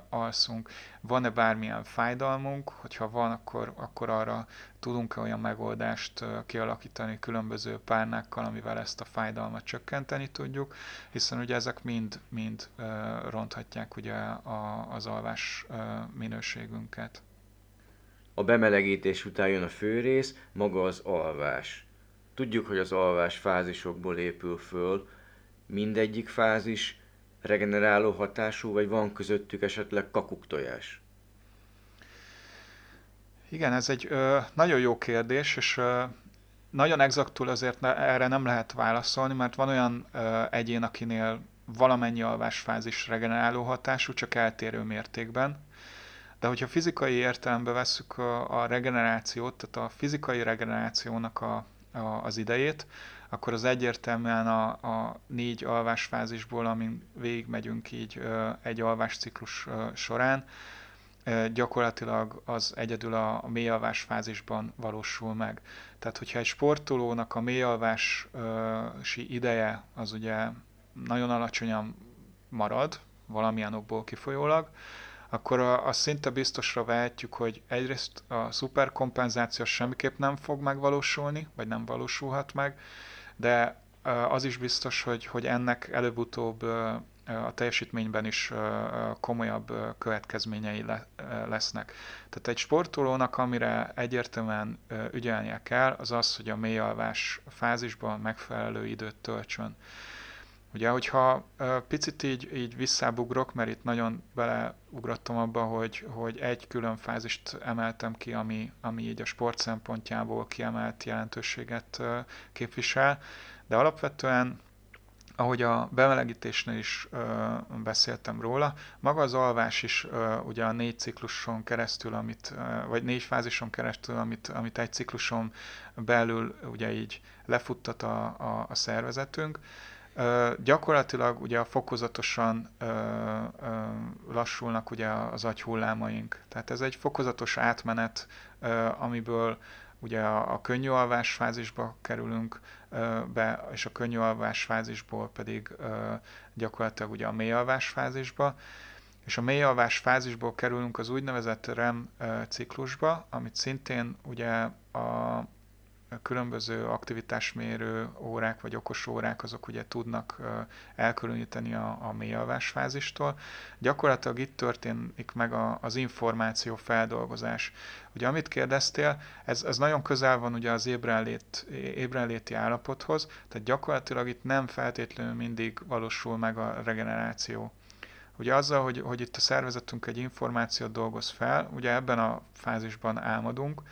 alszunk, van-e bármilyen fájdalmunk, hogyha van, akkor, akkor arra tudunk-e olyan megoldást kialakítani különböző párnákkal, amivel ezt a fájdalmat csökkenteni tudjuk, hiszen ugye ezek mind, mind ronthatják ugye az alvás minőségünket. A bemelegítés után jön a főrész, maga az alvás. Tudjuk, hogy az alvás fázisokból épül föl, mindegyik fázis regeneráló hatású, vagy van közöttük esetleg kakuktojás? Igen, ez egy ö, nagyon jó kérdés, és ö, nagyon exaktul azért ne, erre nem lehet válaszolni, mert van olyan ö, egyén, akinél valamennyi alvásfázis regeneráló hatású, csak eltérő mértékben. De hogyha fizikai értelembe vesszük a, a regenerációt, tehát a fizikai regenerációnak a, a, az idejét, akkor az egyértelműen a, a négy alvásfázisból, amin végigmegyünk így egy alvásciklus során, gyakorlatilag az egyedül a, a mélyalvás fázisban valósul meg. Tehát, hogyha egy sportolónak a mélyalvási ideje az ugye nagyon alacsonyan marad, valamilyen okból kifolyólag, akkor azt szinte biztosra vehetjük, hogy egyrészt a szuperkompenzáció semmiképp nem fog megvalósulni, vagy nem valósulhat meg, de az is biztos, hogy, hogy ennek előbb-utóbb a teljesítményben is komolyabb következményei lesznek. Tehát egy sportolónak, amire egyértelműen ügyelnie kell, az az, hogy a mélyalvás fázisban megfelelő időt töltsön. Ugye, hogyha picit így, így visszábugrok, mert itt nagyon beleugrottam abba, hogy, hogy egy külön fázist emeltem ki, ami, ami így a sport szempontjából kiemelt jelentőséget képvisel, de alapvetően ahogy a bemelegítésnél is ö, beszéltem róla, maga az alvás is ö, ugye a négy cikluson keresztül, amit, ö, vagy négy fázison keresztül, amit, amit egy cikluson belül ugye így lefuttat a, a, a szervezetünk, gyakorlatilag ugye fokozatosan ö, ö, lassulnak ugye az agyhullámaink. Tehát ez egy fokozatos átmenet, ö, amiből ugye a, a könnyű alvás fázisba kerülünk be, és a könnyű alvás fázisból pedig gyakorlatilag ugye a mély alvás fázisba, és a mély alvás fázisból kerülünk az úgynevezett REM ciklusba, amit szintén ugye a különböző aktivitásmérő órák vagy okos órák azok ugye tudnak elkülöníteni a, a mély alvás fázistól. Gyakorlatilag itt történik meg a, az információ feldolgozás. Ugye amit kérdeztél, ez, ez nagyon közel van ugye az ébrenlét, ébrenléti állapothoz, tehát gyakorlatilag itt nem feltétlenül mindig valósul meg a regeneráció. Ugye azzal, hogy, hogy itt a szervezetünk egy információt dolgoz fel, ugye ebben a fázisban álmodunk,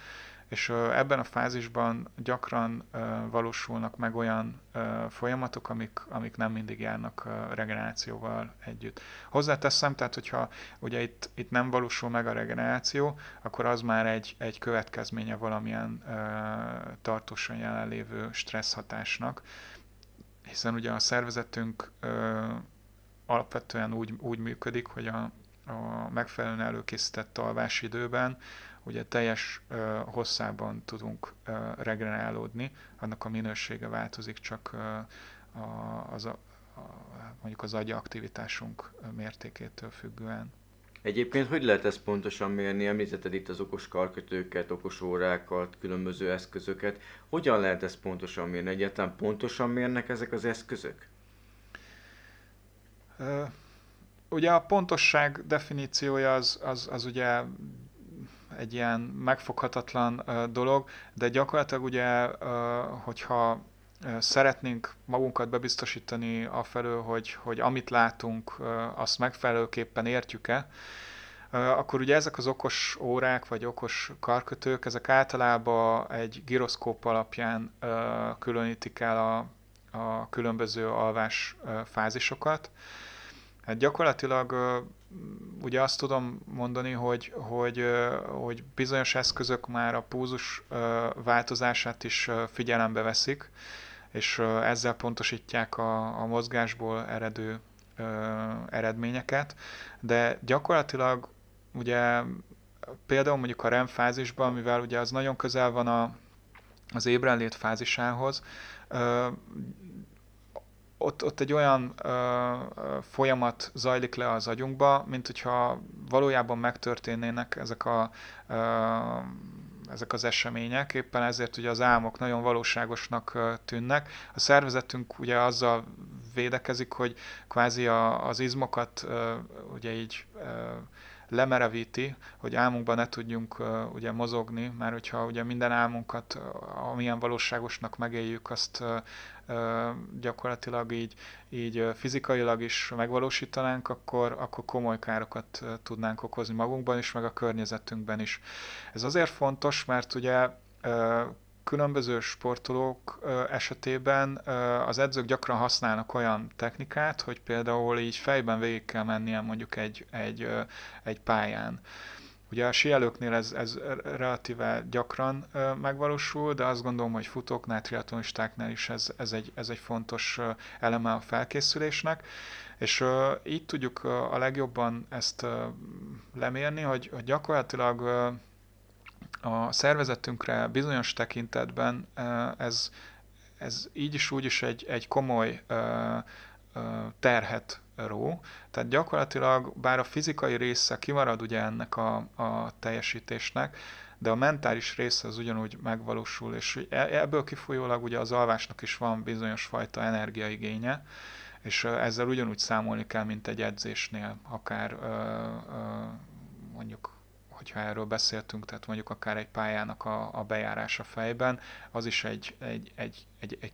és ebben a fázisban gyakran valósulnak meg olyan folyamatok, amik, amik nem mindig járnak regenerációval együtt. Hozzáteszem, tehát hogyha ugye itt, itt nem valósul meg a regeneráció, akkor az már egy, egy következménye valamilyen tartósan jelenlévő stressz hatásnak, hiszen ugye a szervezetünk alapvetően úgy, úgy működik, hogy a, a megfelelően előkészített alvási időben ugye teljes uh, hosszában tudunk uh, regenerálódni, annak a minősége változik csak uh, a, az a, a, mondjuk az agyi aktivitásunk mértékétől függően. Egyébként hogy lehet ezt pontosan mérni? Említetted itt az okos karkötőket, okos órákat, különböző eszközöket. Hogyan lehet ezt pontosan mérni? Egyáltalán pontosan mérnek ezek az eszközök? Ugye a pontosság definíciója az, az, az ugye egy ilyen megfoghatatlan dolog, de gyakorlatilag ugye, hogyha szeretnénk magunkat bebiztosítani afelől, hogy, hogy amit látunk, azt megfelelőképpen értjük-e, akkor ugye ezek az okos órák, vagy okos karkötők, ezek általában egy giroszkóp alapján különítik el a, a különböző alvás fázisokat. Hát gyakorlatilag ugye azt tudom mondani, hogy, hogy, hogy bizonyos eszközök már a púzus változását is figyelembe veszik, és ezzel pontosítják a, a mozgásból eredő eredményeket, de gyakorlatilag ugye például mondjuk a REM fázisban, mivel ugye az nagyon közel van a, az ébrenlét fázisához, ott, ott egy olyan ö, folyamat zajlik le az agyunkba, mint hogyha valójában megtörténnének ezek a ö, ezek az események, éppen ezért ugye az álmok nagyon valóságosnak tűnnek. A szervezetünk ugye azzal védekezik, hogy kvázi a, az izmokat ugye így lemerevíti, hogy álmunkban ne tudjunk uh, ugye mozogni, mert hogyha ugye minden álmunkat, amilyen valóságosnak megéljük, azt uh, gyakorlatilag így, így fizikailag is megvalósítanánk, akkor, akkor komoly károkat tudnánk okozni magunkban is, meg a környezetünkben is. Ez azért fontos, mert ugye különböző sportolók esetében az edzők gyakran használnak olyan technikát, hogy például így fejben végig kell mennie mondjuk egy, egy, egy pályán. Ugye a síelőknél ez, ez relatíve gyakran megvalósul, de azt gondolom, hogy futóknál, triatlonistáknál is ez, ez, egy, ez egy fontos eleme a felkészülésnek. És így tudjuk a legjobban ezt lemérni, hogy, hogy gyakorlatilag a szervezetünkre bizonyos tekintetben ez, ez így is úgy is egy, egy komoly terhet ró. Tehát gyakorlatilag, bár a fizikai része kimarad ugye ennek a, a teljesítésnek, de a mentális része az ugyanúgy megvalósul, és e, ebből kifolyólag ugye az alvásnak is van bizonyos fajta energiaigénye, és ezzel ugyanúgy számolni kell, mint egy edzésnél, akár mondjuk hogyha erről beszéltünk, tehát mondjuk akár egy pályának a, a bejárása fejben, az is egy, egy, egy, egy, egy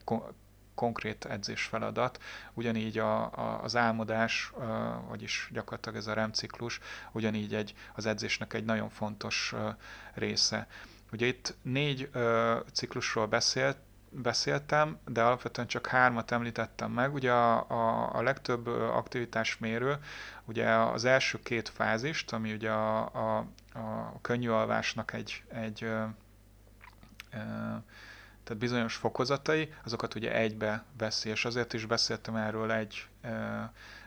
konkrét edzés feladat. Ugyanígy a, a, az álmodás, vagyis gyakorlatilag ez a REM ciklus, ugyanígy egy, az edzésnek egy nagyon fontos része. Ugye itt négy ciklusról beszélt, beszéltem, de alapvetően csak hármat említettem meg. Ugye a, a, a legtöbb aktivitásmérő ugye az első két fázist, ami ugye a, a, a könnyű alvásnak egy, egy ö, ö, tehát bizonyos fokozatai, azokat ugye egybe veszi, és azért is beszéltem erről egy, ö,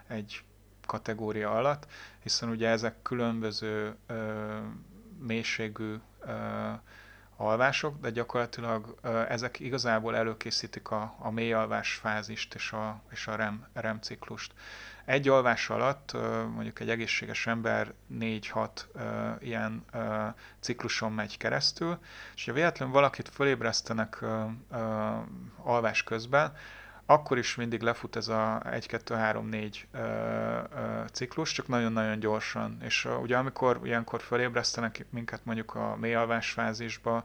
egy kategória alatt, hiszen ugye ezek különböző ö, mélységű ö, alvások, de gyakorlatilag ezek igazából előkészítik a, a mély alvás fázist és a, és a REM, REM ciklust. Egy alvás alatt mondjuk egy egészséges ember 4-6 ilyen cikluson megy keresztül, és ha véletlenül valakit fölébresztenek alvás közben, akkor is mindig lefut ez a 1-2-3-4 ciklus, csak nagyon-nagyon gyorsan. És ugye amikor ilyenkor felébresztenek minket mondjuk a mélyalvás fázisba,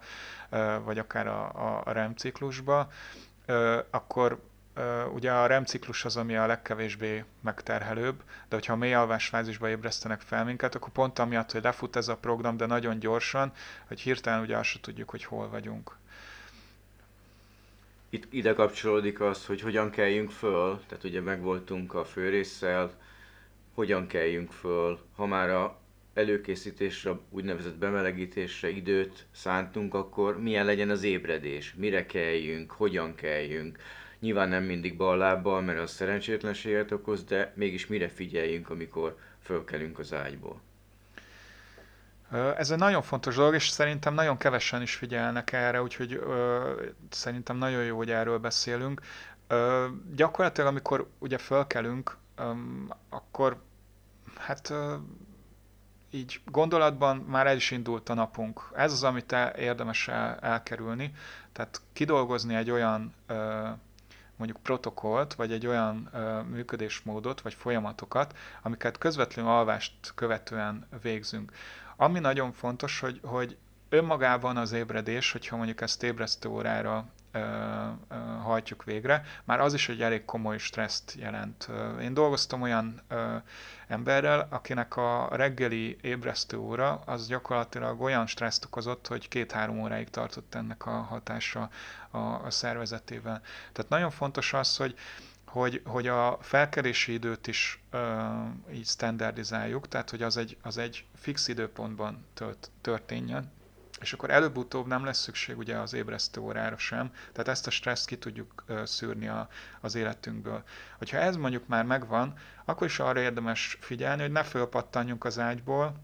vagy akár a, a REM ciklusba, akkor ugye a REM ciklus az, ami a legkevésbé megterhelőbb, de hogyha a mély alvás fázisba ébresztenek fel minket, akkor pont amiatt, hogy lefut ez a program, de nagyon gyorsan, hogy hirtelen ugye azt tudjuk, hogy hol vagyunk. Itt ide kapcsolódik az, hogy hogyan keljünk föl, tehát ugye megvoltunk a főrészsel, hogyan keljünk föl, ha már a előkészítésre, úgynevezett bemelegítésre időt szántunk, akkor milyen legyen az ébredés, mire keljünk, hogyan keljünk. Nyilván nem mindig ballábbal, mert az szerencsétlenséget okoz, de mégis mire figyeljünk, amikor fölkelünk az ágyból. Ez egy nagyon fontos dolog, és szerintem nagyon kevesen is figyelnek erre, úgyhogy szerintem nagyon jó, hogy erről beszélünk. Gyakorlatilag, amikor ugye fölkelünk, akkor hát így gondolatban már el is indult a napunk. Ez az, amit el, érdemes el, elkerülni. Tehát kidolgozni egy olyan mondjuk protokollt, vagy egy olyan ö, működésmódot, vagy folyamatokat, amiket közvetlenül alvást követően végzünk. Ami nagyon fontos, hogy, hogy önmagában az ébredés, hogyha mondjuk ezt ébresztő órára ö, ö, hajtjuk végre, már az is egy elég komoly stresszt jelent. Én dolgoztam olyan ö, emberrel, akinek a reggeli ébresztő óra az gyakorlatilag olyan stresszt okozott, hogy két-három óráig tartott ennek a hatása a, a szervezetével. Tehát nagyon fontos az, hogy hogy, hogy a felkerési időt is uh, így standardizáljuk, tehát hogy az egy, az egy fix időpontban tört, történjen, és akkor előbb-utóbb nem lesz szükség ugye az ébresztő órára sem, tehát ezt a stresszt ki tudjuk uh, szűrni a, az életünkből. Hogyha ez mondjuk már megvan, akkor is arra érdemes figyelni, hogy ne fölpattanjunk az ágyból,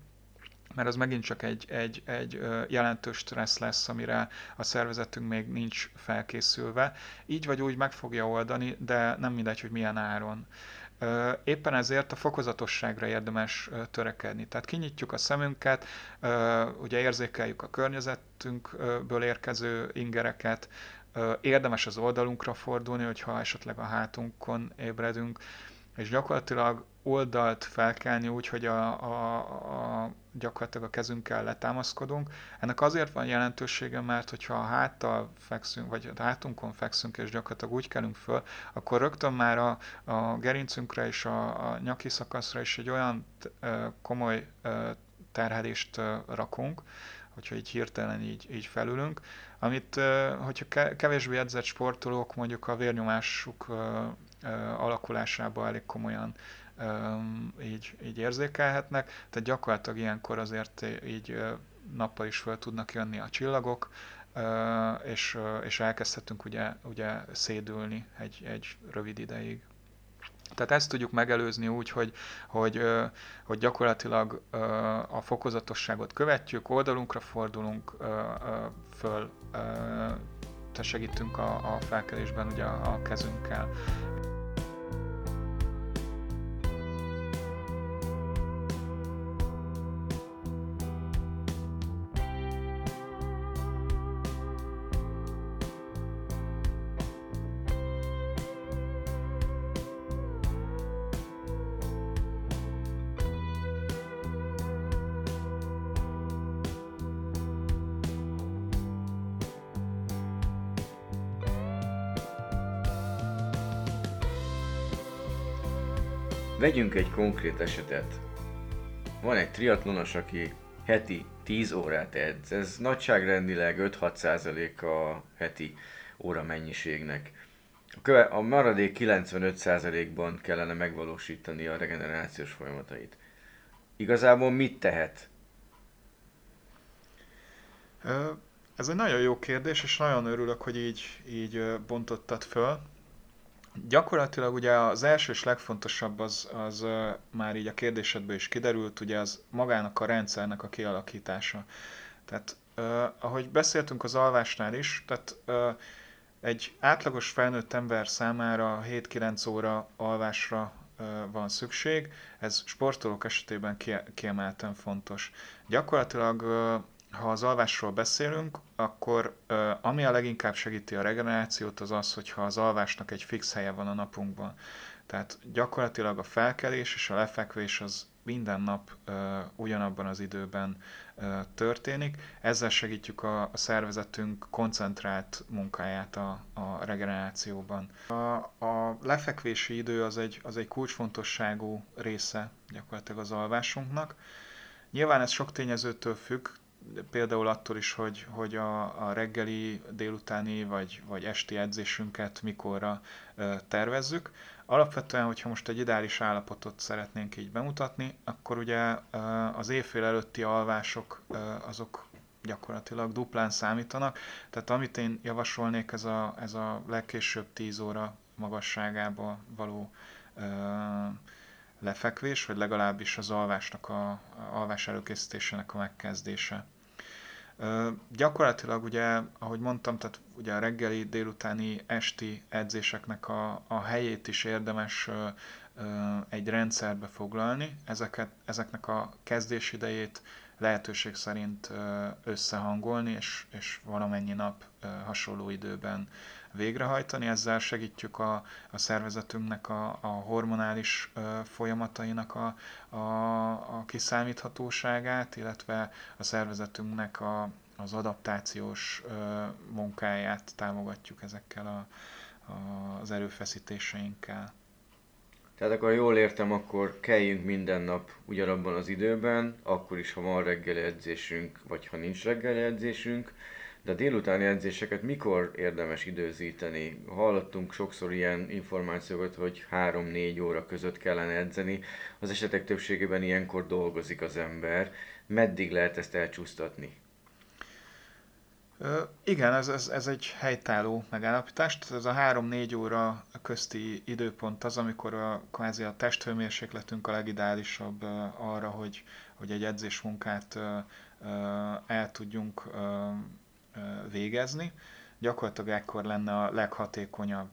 mert az megint csak egy, egy, egy jelentős stressz lesz, amire a szervezetünk még nincs felkészülve. Így vagy úgy meg fogja oldani, de nem mindegy, hogy milyen áron. Éppen ezért a fokozatosságra érdemes törekedni. Tehát kinyitjuk a szemünket, ugye érzékeljük a környezetünkből érkező ingereket, érdemes az oldalunkra fordulni, hogyha esetleg a hátunkon ébredünk, és gyakorlatilag oldalt felkelni úgy, hogy a, a, a, gyakorlatilag a kezünkkel letámaszkodunk. Ennek azért van jelentősége, mert hogyha a háttal fekszünk, vagy a hátunkon fekszünk, és gyakorlatilag úgy kelünk föl, akkor rögtön már a, a gerincünkre és a, a nyaki szakaszra is egy olyan komoly terhelést rakunk, hogyha így hirtelen így, így felülünk, amit, hogyha kevésbé edzett sportolók mondjuk a vérnyomásuk alakulásába elég komolyan így, így érzékelhetnek, tehát gyakorlatilag ilyenkor azért így nappal is fel tudnak jönni a csillagok, és, és elkezdhetünk ugye, ugye szédülni egy, egy rövid ideig. Tehát ezt tudjuk megelőzni úgy, hogy, hogy, hogy gyakorlatilag a fokozatosságot követjük, oldalunkra fordulunk, föl segítünk a, a felkelésben ugye a kezünkkel. Vegyünk egy konkrét esetet. Van egy triatlonos, aki heti 10 órát edz. Ez nagyságrendileg 5-6 a heti óra mennyiségnek. A, maradék 95%-ban kellene megvalósítani a regenerációs folyamatait. Igazából mit tehet? Ez egy nagyon jó kérdés, és nagyon örülök, hogy így, így bontottad föl. Gyakorlatilag ugye az első és legfontosabb az, az már így a kérdésedből is kiderült, ugye az magának a rendszernek a kialakítása. Tehát uh, ahogy beszéltünk az alvásnál is, tehát uh, egy átlagos felnőtt ember számára 7-9 óra alvásra van szükség, ez sportolók esetében kiemelten fontos. Gyakorlatilag ha az alvásról beszélünk, akkor ami a leginkább segíti a regenerációt, az az, hogyha az alvásnak egy fix helye van a napunkban. Tehát gyakorlatilag a felkelés és a lefekvés az minden nap uh, ugyanabban az időben uh, történik. Ezzel segítjük a, a szervezetünk koncentrált munkáját a, a regenerációban. A, a lefekvési idő az egy, az egy kulcsfontosságú része gyakorlatilag az alvásunknak. Nyilván ez sok tényezőtől függ, például attól is, hogy, hogy a, a reggeli, délutáni vagy, vagy esti edzésünket mikorra tervezzük. Alapvetően, hogyha most egy ideális állapotot szeretnénk így bemutatni, akkor ugye az évfél előtti alvások azok gyakorlatilag duplán számítanak. Tehát amit én javasolnék, ez a, ez a legkésőbb 10 óra magasságába való lefekvés, vagy legalábbis az alvásnak a alvás előkészítésének a megkezdése. Gyakorlatilag ugye, ahogy mondtam, tehát ugye a reggeli, délutáni, esti edzéseknek a, a helyét is érdemes egy rendszerbe foglalni, ezeket, ezeknek a kezdés idejét lehetőség szerint összehangolni, és, és valamennyi nap hasonló időben végrehajtani. Ezzel segítjük a, a szervezetünknek a, a hormonális folyamatainak a, a, a kiszámíthatóságát, illetve a szervezetünknek a, az adaptációs munkáját támogatjuk ezekkel a, a, az erőfeszítéseinkkel. Tehát akkor jól értem, akkor kelljünk minden nap ugyanabban az időben, akkor is, ha van reggeli edzésünk, vagy ha nincs reggeli edzésünk, de a délutáni edzéseket mikor érdemes időzíteni? Hallottunk sokszor ilyen információkat, hogy 3-4 óra között kellene edzeni. Az esetek többségében ilyenkor dolgozik az ember. Meddig lehet ezt elcsúsztatni? Igen, ez, ez, ez egy helytálló megállapítás. Tehát ez a 3-4 óra közti időpont az, amikor a, kvázi a testhőmérsékletünk a legideálisabb arra, hogy, hogy egy edzésmunkát el tudjunk végezni, gyakorlatilag ekkor lenne a leghatékonyabb.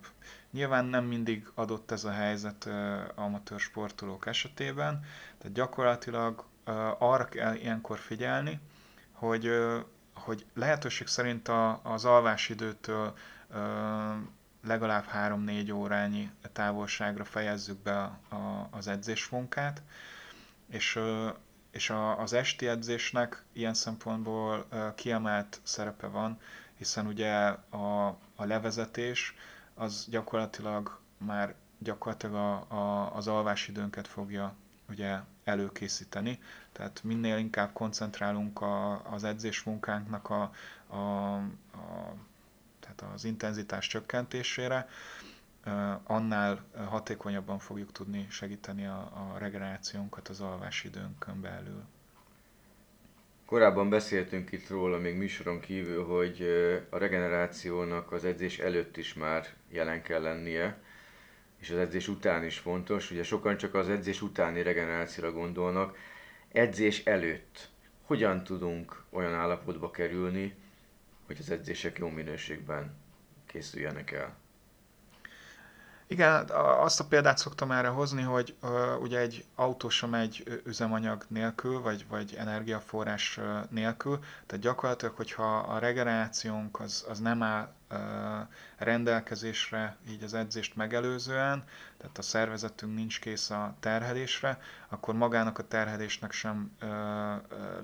Nyilván nem mindig adott ez a helyzet amatőr sportolók esetében, tehát gyakorlatilag arra kell ilyenkor figyelni, hogy, hogy lehetőség szerint a, az alvásidőtől legalább 3-4 órányi távolságra fejezzük be a, a, az és és a, az esti edzésnek ilyen szempontból kiemelt szerepe van, hiszen ugye a, a levezetés az gyakorlatilag már gyakorlatilag a, a, az alvásidőnket fogja ugye előkészíteni. Tehát minél inkább koncentrálunk a, az edzésmunkánknak a, a, a, tehát az intenzitás csökkentésére, annál hatékonyabban fogjuk tudni segíteni a, a regenerációnkat az alvásidőnkön belül. Korábban beszéltünk itt róla, még műsoron kívül, hogy a regenerációnak az edzés előtt is már jelen kell lennie, és az edzés után is fontos. Ugye sokan csak az edzés utáni regenerációra gondolnak. Edzés előtt hogyan tudunk olyan állapotba kerülni, hogy az edzések jó minőségben készüljenek el? Igen, azt a példát szoktam erre hozni, hogy uh, ugye egy autó sem megy üzemanyag nélkül, vagy, vagy energiaforrás nélkül, tehát gyakorlatilag, hogyha a regenerációnk az, az nem áll rendelkezésre így az edzést megelőzően, tehát a szervezetünk nincs kész a terhelésre, akkor magának a terhelésnek sem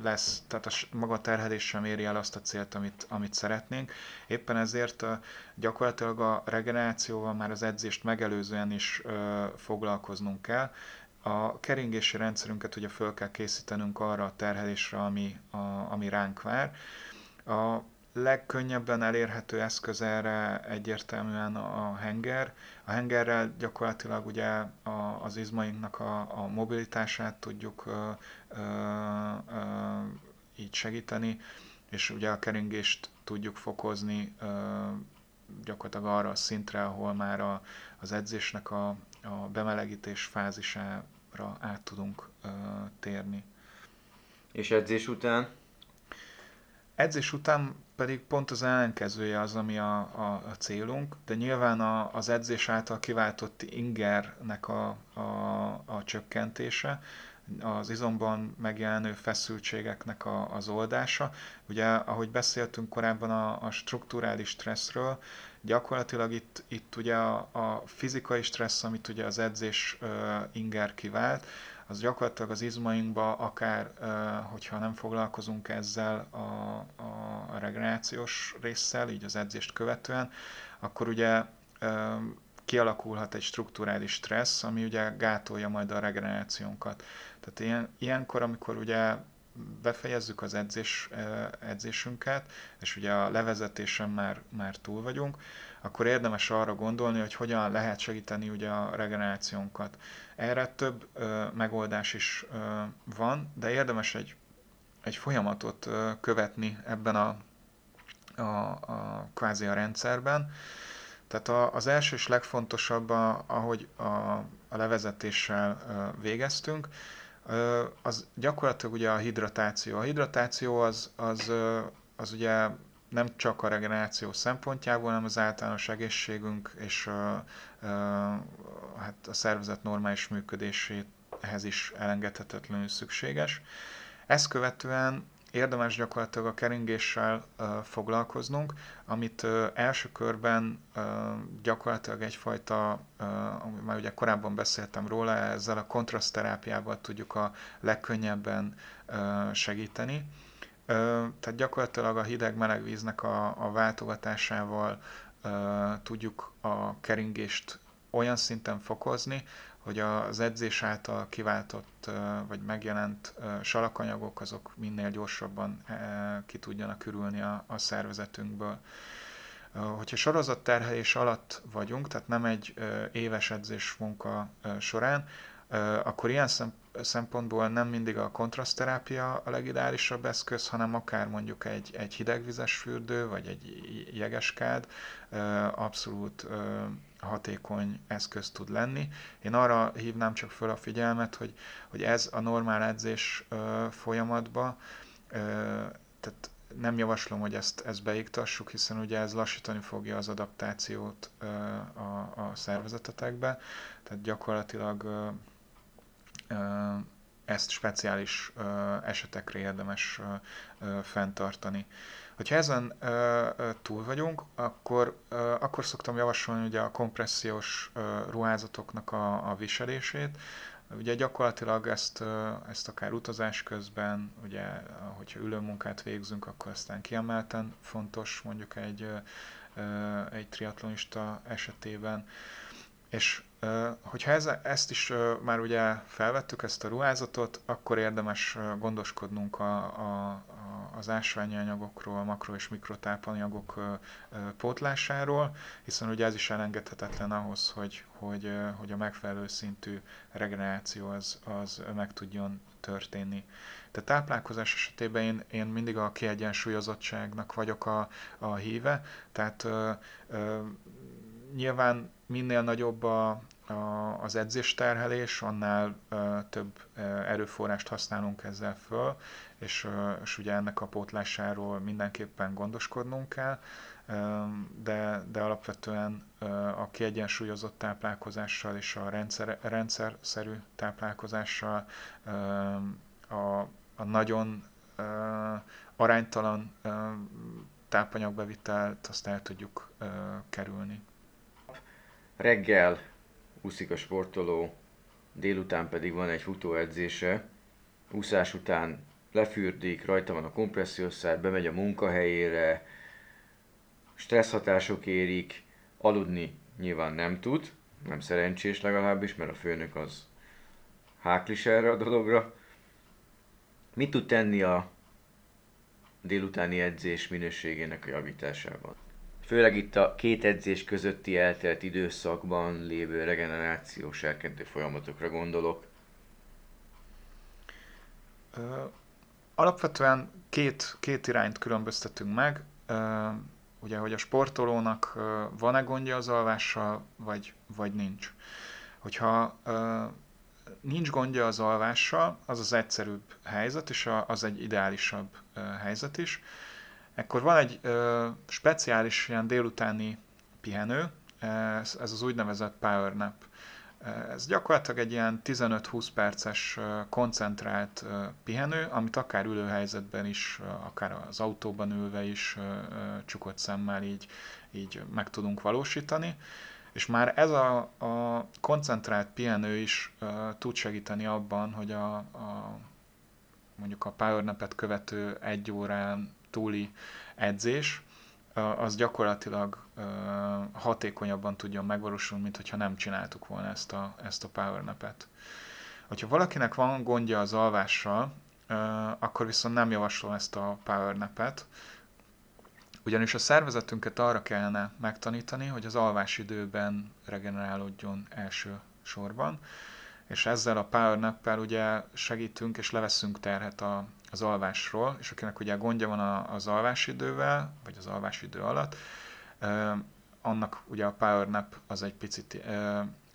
lesz, tehát a maga a terhelés sem éri el azt a célt, amit, amit szeretnénk. Éppen ezért gyakorlatilag a regenerációval már az edzést megelőzően is foglalkoznunk kell, a keringési rendszerünket ugye föl kell készítenünk arra a terhelésre, ami, a, ami ránk vár. A legkönnyebben elérhető eszköz erre egyértelműen a henger. A hengerrel gyakorlatilag ugye a, az izmainknak a, a mobilitását tudjuk ö, ö, ö, így segíteni, és ugye a keringést tudjuk fokozni ö, gyakorlatilag arra a szintre, ahol már a, az edzésnek a, a bemelegítés fázisára át tudunk ö, térni. És edzés után? Edzés után pedig pont az ellenkezője az, ami a, a, a célunk, de nyilván a, az edzés által kiváltott ingernek a, a, a csökkentése, az izomban megjelenő feszültségeknek a, az oldása. Ugye, ahogy beszéltünk korábban a, a strukturális stresszről, gyakorlatilag itt, itt ugye a, a fizikai stressz, amit ugye az edzés uh, inger kivált, az gyakorlatilag az izmainkba akár, hogyha nem foglalkozunk ezzel a, a regenerációs résszel, így az edzést követően, akkor ugye kialakulhat egy strukturális stressz, ami ugye gátolja majd a regenerációnkat. Tehát ilyen, ilyenkor, amikor ugye befejezzük az edzés, edzésünket, és ugye a levezetésen már, már túl vagyunk, akkor érdemes arra gondolni, hogy hogyan lehet segíteni ugye a regenerációnkat. Erre több ö, megoldás is ö, van, de érdemes egy, egy folyamatot ö, követni ebben a, a, a kvázi a rendszerben. Tehát a, az első és legfontosabb, a, ahogy a, a levezetéssel ö, végeztünk, az gyakorlatilag ugye a hidratáció. A hidratáció az, az, az ugye nem csak a regeneráció szempontjából, hanem az általános egészségünk és a, a, hát a szervezet normális működéséhez is elengedhetetlenül szükséges. Ezt követően érdemes gyakorlatilag a keringéssel foglalkoznunk, amit első körben gyakorlatilag egyfajta, már ugye korábban beszéltem róla, ezzel a kontraszterápiával tudjuk a legkönnyebben segíteni tehát gyakorlatilag a hideg-meleg víznek a, a váltogatásával tudjuk a keringést olyan szinten fokozni, hogy az edzés által kiváltott vagy megjelent salakanyagok azok minél gyorsabban ki tudjanak ürülni a, a szervezetünkből. Hogyha sorozatterhelés alatt vagyunk, tehát nem egy éves edzés munka során, akkor ilyen szempontból nem mindig a kontraszterápia a legideálisabb eszköz, hanem akár mondjuk egy, egy hidegvizes fürdő, vagy egy jegeskád abszolút hatékony eszköz tud lenni. Én arra hívnám csak föl a figyelmet, hogy, hogy ez a normál edzés folyamatba, tehát nem javaslom, hogy ezt, ezt beiktassuk, hiszen ugye ez lassítani fogja az adaptációt a, a szervezetetekbe, tehát gyakorlatilag ezt speciális esetekre érdemes fenntartani. Hogyha ezen túl vagyunk, akkor, akkor szoktam javasolni ugye a kompressziós ruházatoknak a, a viselését. Ugye gyakorlatilag ezt, ezt akár utazás közben, ugye, hogyha ülőmunkát végzünk, akkor aztán kiemelten fontos mondjuk egy, egy triatlonista esetében. És Hogyha ez, ezt is már ugye felvettük, ezt a ruházatot, akkor érdemes gondoskodnunk a, a, az ásványi anyagokról, makro- és mikrotápanyagok pótlásáról, hiszen ugye ez is elengedhetetlen ahhoz, hogy, hogy, hogy a megfelelő szintű regeneráció az, az meg tudjon történni. Tehát táplálkozás esetében én, én mindig a kiegyensúlyozottságnak vagyok a, a híve, tehát ö, ö, nyilván minél nagyobb a, a, az edzésterhelés, annál ö, több erőforrást használunk ezzel föl, és, és ugye ennek a pótlásáról mindenképpen gondoskodnunk kell, de, de alapvetően a kiegyensúlyozott táplálkozással és a rendszer, rendszerszerű táplálkozással a, a nagyon aránytalan tápanyagbevitelt azt el tudjuk kerülni. Reggel úszik a sportoló, délután pedig van egy futóedzése, úszás után lefürdik, rajta van a kompressziószer, bemegy a munkahelyére, stressz hatások érik, aludni nyilván nem tud, nem szerencsés legalábbis, mert a főnök az háklis erre a dologra. Mit tud tenni a délutáni edzés minőségének a javításában? Főleg itt a két edzés közötti eltelt időszakban lévő regenerációs serkentő folyamatokra gondolok. Alapvetően két, két irányt különböztetünk meg. Ugye, hogy a sportolónak van-e gondja az alvással, vagy, vagy nincs. Hogyha nincs gondja az alvással, az az egyszerűbb helyzet, és az egy ideálisabb helyzet is Ekkor van egy ö, speciális ilyen délutáni pihenő, ez, ez az úgynevezett power nap. Ez gyakorlatilag egy ilyen 15-20 perces koncentrált pihenő, amit akár ülőhelyzetben is, akár az autóban ülve is csukott szemmel így, így meg tudunk valósítani. És már ez a, a koncentrált pihenő is tud segíteni abban, hogy a, a mondjuk a powernapet követő egy órán túli edzés, az gyakorlatilag hatékonyabban tudjon megvalósulni, mint hogyha nem csináltuk volna ezt a, ezt a powernapet. Hogyha valakinek van gondja az alvással, akkor viszont nem javaslom ezt a powernapet, ugyanis a szervezetünket arra kellene megtanítani, hogy az alvásidőben regenerálódjon első sorban, és ezzel a power nap ugye segítünk és leveszünk terhet a, az alvásról, és akinek ugye gondja van az alvásidővel, vagy az alvásidő alatt, annak ugye a power nap az egy picit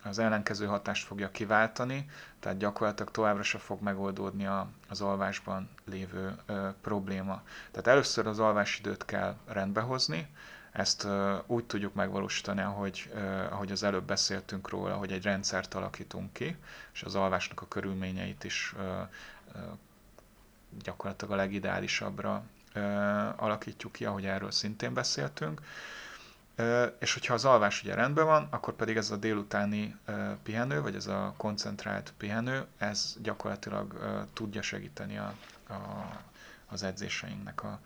az ellenkező hatást fogja kiváltani, tehát gyakorlatilag továbbra se fog megoldódni a, az alvásban lévő probléma. Tehát először az alvásidőt kell rendbehozni, ezt úgy tudjuk megvalósítani, ahogy, ö, ahogy az előbb beszéltünk róla, hogy egy rendszert alakítunk ki, és az alvásnak a körülményeit is gyakorlatilag a legideálisabbra ö, alakítjuk ki, ahogy erről szintén beszéltünk. És hogyha az alvás ugye rendben van, akkor pedig ez a délutáni pihenő, vagy ez a koncentrált pihenő, ez gyakorlatilag tudja segíteni a, a, az edzéseinknek a,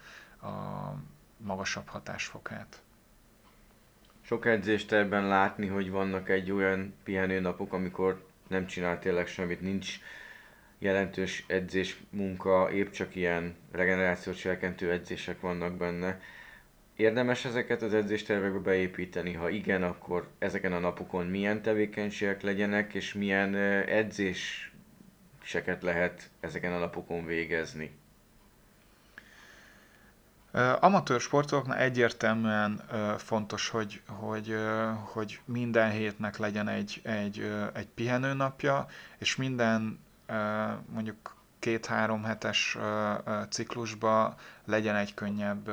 a magasabb hatásfokát. Sok edzést ebben látni, hogy vannak egy olyan pihenőnapok, amikor nem csinál tényleg semmit, nincs jelentős edzés munka, épp csak ilyen regenerációt serkentő edzések vannak benne Érdemes ezeket az edzéstervekbe beépíteni? Ha igen, akkor ezeken a napokon milyen tevékenységek legyenek, és milyen edzéseket lehet ezeken a napokon végezni? Amatőr sportolóknál egyértelműen fontos, hogy, hogy, hogy minden hétnek legyen egy, egy, egy pihenőnapja, és minden mondjuk két-három hetes ciklusba legyen egy könnyebb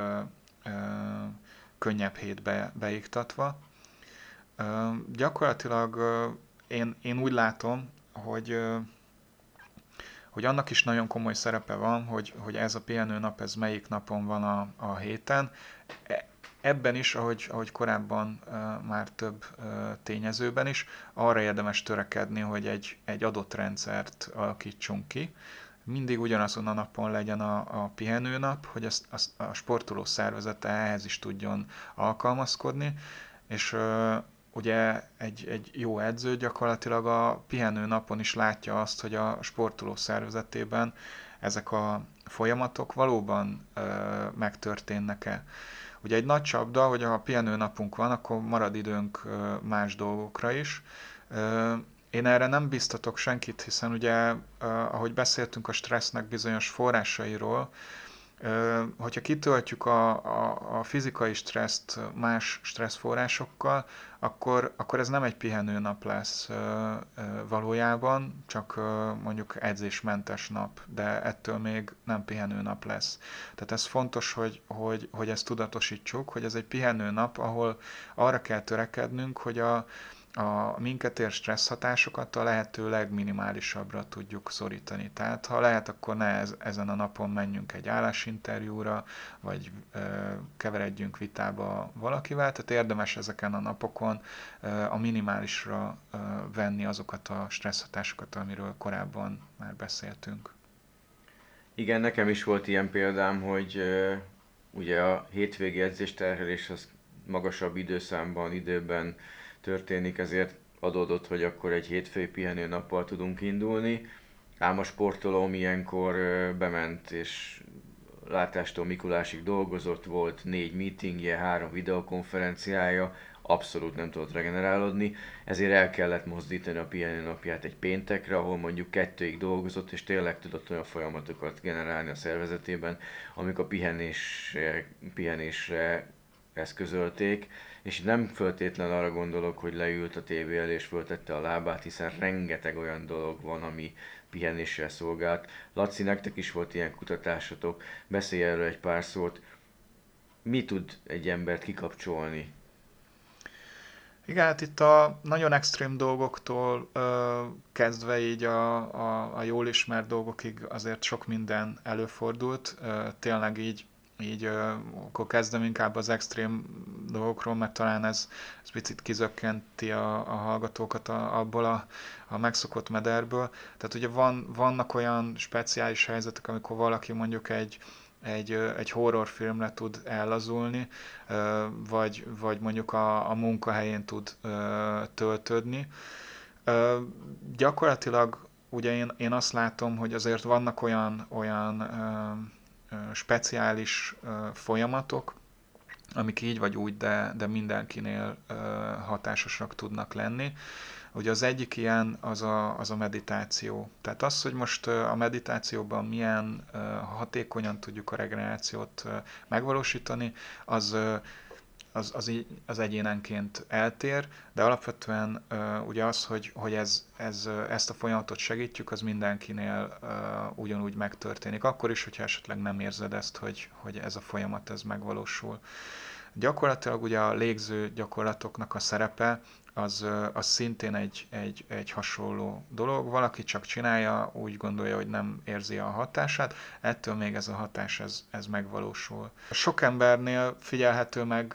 könnyebb hétbe beiktatva. Gyakorlatilag én, én úgy látom, hogy hogy annak is nagyon komoly szerepe van, hogy, hogy ez a pihenő nap, ez melyik napon van a, a héten. Ebben is, ahogy, ahogy korábban már több tényezőben is, arra érdemes törekedni, hogy egy, egy adott rendszert alakítsunk ki, mindig ugyanazon a napon legyen a, a pihenőnap, hogy ezt, azt a sportoló szervezete ehhez is tudjon alkalmazkodni, és ö, ugye egy, egy jó edző gyakorlatilag a pihenő napon is látja azt, hogy a sportoló szervezetében ezek a folyamatok valóban ö, megtörténnek-e. Ugye egy nagy csapda, hogy ha pihenő napunk van, akkor marad időnk más dolgokra is. Én erre nem biztatok senkit, hiszen ugye, ahogy beszéltünk a stressznek bizonyos forrásairól, hogyha kitöltjük a, a, a fizikai stresszt más stresszforrásokkal, akkor, akkor ez nem egy pihenőnap lesz valójában, csak mondjuk edzésmentes nap, de ettől még nem pihenőnap lesz. Tehát ez fontos, hogy, hogy, hogy ezt tudatosítsuk, hogy ez egy pihenőnap, ahol arra kell törekednünk, hogy a, a minket ér stressz hatásokat a lehető legminimálisabbra tudjuk szorítani. Tehát ha lehet, akkor ne ez, ezen a napon menjünk egy állásinterjúra, vagy ö, keveredjünk vitába valakivel, tehát érdemes ezeken a napokon ö, a minimálisra ö, venni azokat a stressz hatásokat, amiről korábban már beszéltünk. Igen, nekem is volt ilyen példám, hogy ö, ugye a hétvégi edzésterhelés az magasabb időszámban, időben történik, ezért adódott, hogy akkor egy hétfői pihenő nappal tudunk indulni. Ám a sportolóm ilyenkor bement, és látástól Mikulásig dolgozott, volt négy meetingje, három videokonferenciája, abszolút nem tudott regenerálódni, ezért el kellett mozdítani a pihenő napját egy péntekre, ahol mondjuk kettőig dolgozott, és tényleg tudott olyan folyamatokat generálni a szervezetében, amik a pihenés, pihenésre eszközölték, és nem föltétlen arra gondolok, hogy leült a tévé elé és föltette a lábát, hiszen rengeteg olyan dolog van, ami pihenésre szolgált. Laci, nektek is volt ilyen kutatásotok, beszélj erről egy pár szót. mi tud egy embert kikapcsolni? Igen, hát itt a nagyon extrém dolgoktól ö, kezdve így a, a, a jól ismert dolgokig azért sok minden előfordult. Ö, tényleg így, így akkor kezdem inkább az extrém dolgokról, mert talán ez, ez picit kizökkenti a, a hallgatókat a, abból a, a megszokott mederből. Tehát ugye van, vannak olyan speciális helyzetek, amikor valaki mondjuk egy, egy, egy horrorfilmre tud ellazulni, vagy, vagy mondjuk a, a munkahelyén tud töltődni. Gyakorlatilag ugye én, én azt látom, hogy azért vannak olyan, olyan speciális folyamatok, amik így vagy úgy, de, de mindenkinél hatásosak tudnak lenni. Ugye az egyik ilyen az a, az a meditáció. Tehát az, hogy most a meditációban milyen hatékonyan tudjuk a regenerációt megvalósítani, az, az, az, az egyénenként eltér, de alapvetően ugye az, hogy, hogy ez, ez, ezt a folyamatot segítjük, az mindenkinél ugyanúgy megtörténik. Akkor is, hogyha esetleg nem érzed ezt, hogy, hogy ez a folyamat ez megvalósul. Gyakorlatilag ugye a légző gyakorlatoknak a szerepe az, az szintén egy, egy, egy hasonló dolog. Valaki csak csinálja, úgy gondolja, hogy nem érzi a hatását, ettől még ez a hatás ez, ez megvalósul. Sok embernél figyelhető meg,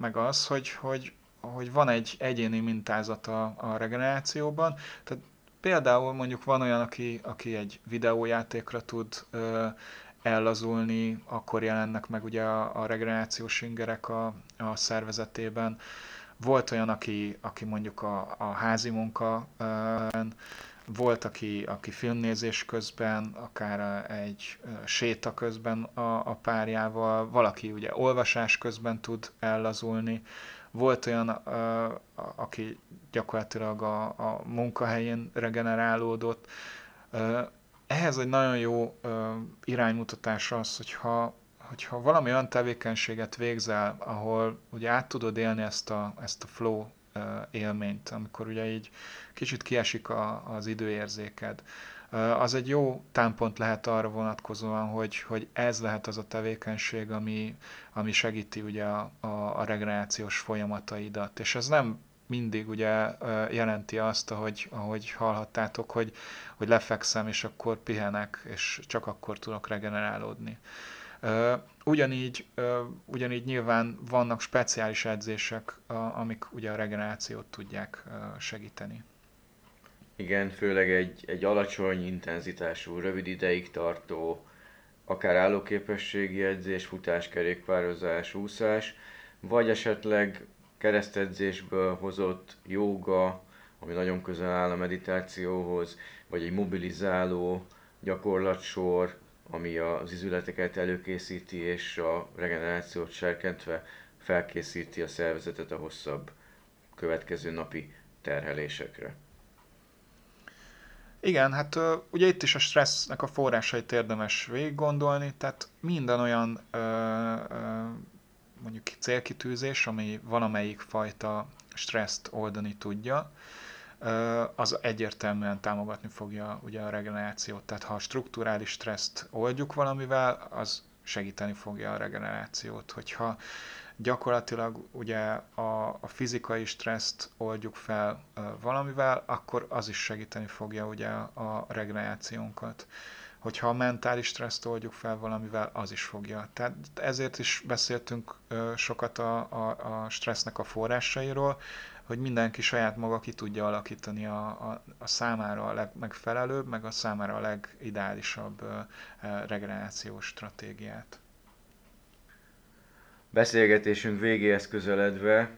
meg az, hogy, hogy, hogy van egy egyéni mintázata a regenerációban, tehát Például mondjuk van olyan, aki, aki egy videójátékra tud ellazulni, akkor jelennek meg ugye a, a regenerációs ingerek a, a szervezetében. Volt olyan, aki, aki mondjuk a, a házi munka, volt, aki, aki filmnézés közben, akár egy séta közben a, a párjával, valaki ugye olvasás közben tud ellazulni, volt olyan, aki gyakorlatilag a, a munkahelyén regenerálódott. Ehhez egy nagyon jó iránymutatás az, hogyha hogyha valami olyan tevékenységet végzel, ahol ugye át tudod élni ezt a, ezt a flow élményt, amikor ugye így kicsit kiesik a, az időérzéked, az egy jó támpont lehet arra vonatkozóan, hogy, hogy ez lehet az a tevékenység, ami, ami segíti ugye a, a, a folyamataidat. És ez nem mindig ugye jelenti azt, ahogy, ahogy hallhattátok, hogy, hogy lefekszem, és akkor pihenek, és csak akkor tudok regenerálódni. Ugyanígy, ugyanígy nyilván vannak speciális edzések, amik ugye a regenerációt tudják segíteni. Igen, főleg egy, egy alacsony intenzitású, rövid ideig tartó, akár állóképességi edzés, futás, kerékpározás, úszás, vagy esetleg keresztedzésből hozott jóga, ami nagyon közel áll a meditációhoz, vagy egy mobilizáló gyakorlatsor, ami az izületeket előkészíti, és a regenerációt serkentve felkészíti a szervezetet a hosszabb következő napi terhelésekre. Igen, hát ugye itt is a stressznek a forrásait érdemes végig gondolni, tehát minden olyan ö, ö, mondjuk célkitűzés, ami valamelyik fajta stresszt oldani tudja, az egyértelműen támogatni fogja ugye a regenerációt. Tehát ha a strukturális stresszt oldjuk valamivel, az segíteni fogja a regenerációt. Hogyha gyakorlatilag ugye a, a fizikai stresszt oldjuk fel valamivel, akkor az is segíteni fogja ugye a regenerációnkat. Hogyha a mentális stresszt oldjuk fel valamivel, az is fogja. Tehát ezért is beszéltünk sokat a, a, a stressznek a forrásairól, hogy mindenki saját maga ki tudja alakítani a, a, a számára a legmegfelelőbb, meg a számára a legideálisabb regenerációs stratégiát. Beszélgetésünk végéhez közeledve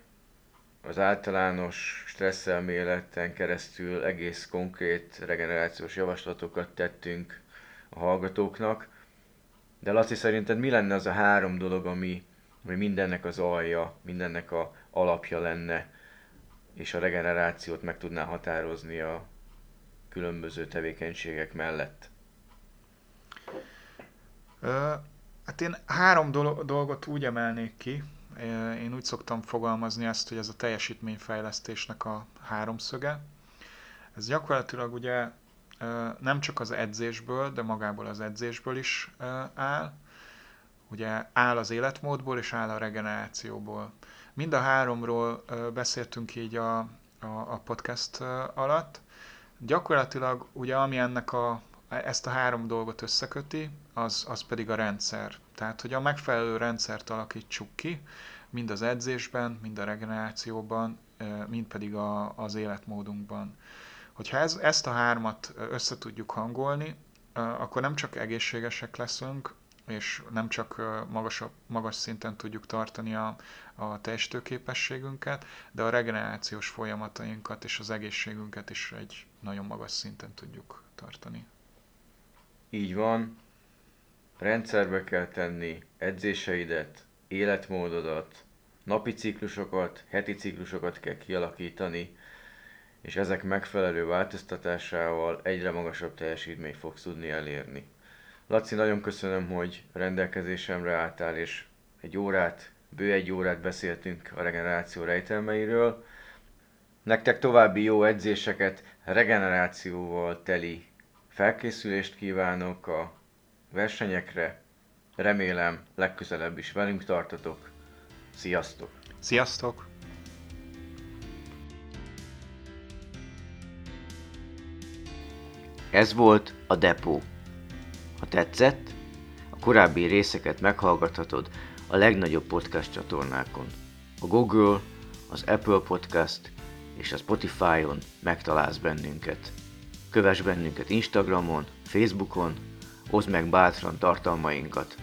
az általános stresszelméleten keresztül egész konkrét regenerációs javaslatokat tettünk a hallgatóknak. De Laci, szerinted mi lenne az a három dolog, ami, ami mindennek az alja, mindennek a alapja lenne, és a regenerációt meg tudná határozni a különböző tevékenységek mellett? Hát én három dolgot úgy emelnék ki. Én úgy szoktam fogalmazni ezt, hogy ez a teljesítményfejlesztésnek a háromszöge. Ez gyakorlatilag ugye nem csak az edzésből, de magából az edzésből is áll. ugye áll az életmódból és áll a regenerációból. Mind a háromról beszéltünk így a, a, a podcast alatt. Gyakorlatilag ugye ami ennek a, ezt a három dolgot összeköti, az, az pedig a rendszer. Tehát, hogy a megfelelő rendszert alakítsuk ki, mind az edzésben, mind a regenerációban, mind pedig a, az életmódunkban. Hogyha ez, ezt a hármat össze tudjuk hangolni, akkor nem csak egészségesek leszünk, és nem csak magasabb, magas szinten tudjuk tartani a, a testőképességünket, de a regenerációs folyamatainkat és az egészségünket is egy nagyon magas szinten tudjuk tartani. Így van. Rendszerbe kell tenni edzéseidet, életmódodat, napi ciklusokat, heti ciklusokat kell kialakítani, és ezek megfelelő változtatásával egyre magasabb teljesítményt fogsz tudni elérni. Laci, nagyon köszönöm, hogy rendelkezésemre álltál, és egy órát, bő egy órát beszéltünk a regeneráció rejtelmeiről. Nektek további jó edzéseket, regenerációval teli felkészülést kívánok a versenyekre. Remélem legközelebb is velünk tartotok. Sziasztok! Sziasztok! Ez volt a Depó. Ha tetszett, a korábbi részeket meghallgathatod a legnagyobb podcast csatornákon. A Google, az Apple Podcast és a Spotify-on megtalálsz bennünket. Kövess bennünket Instagramon, Facebookon, oszd meg bátran tartalmainkat,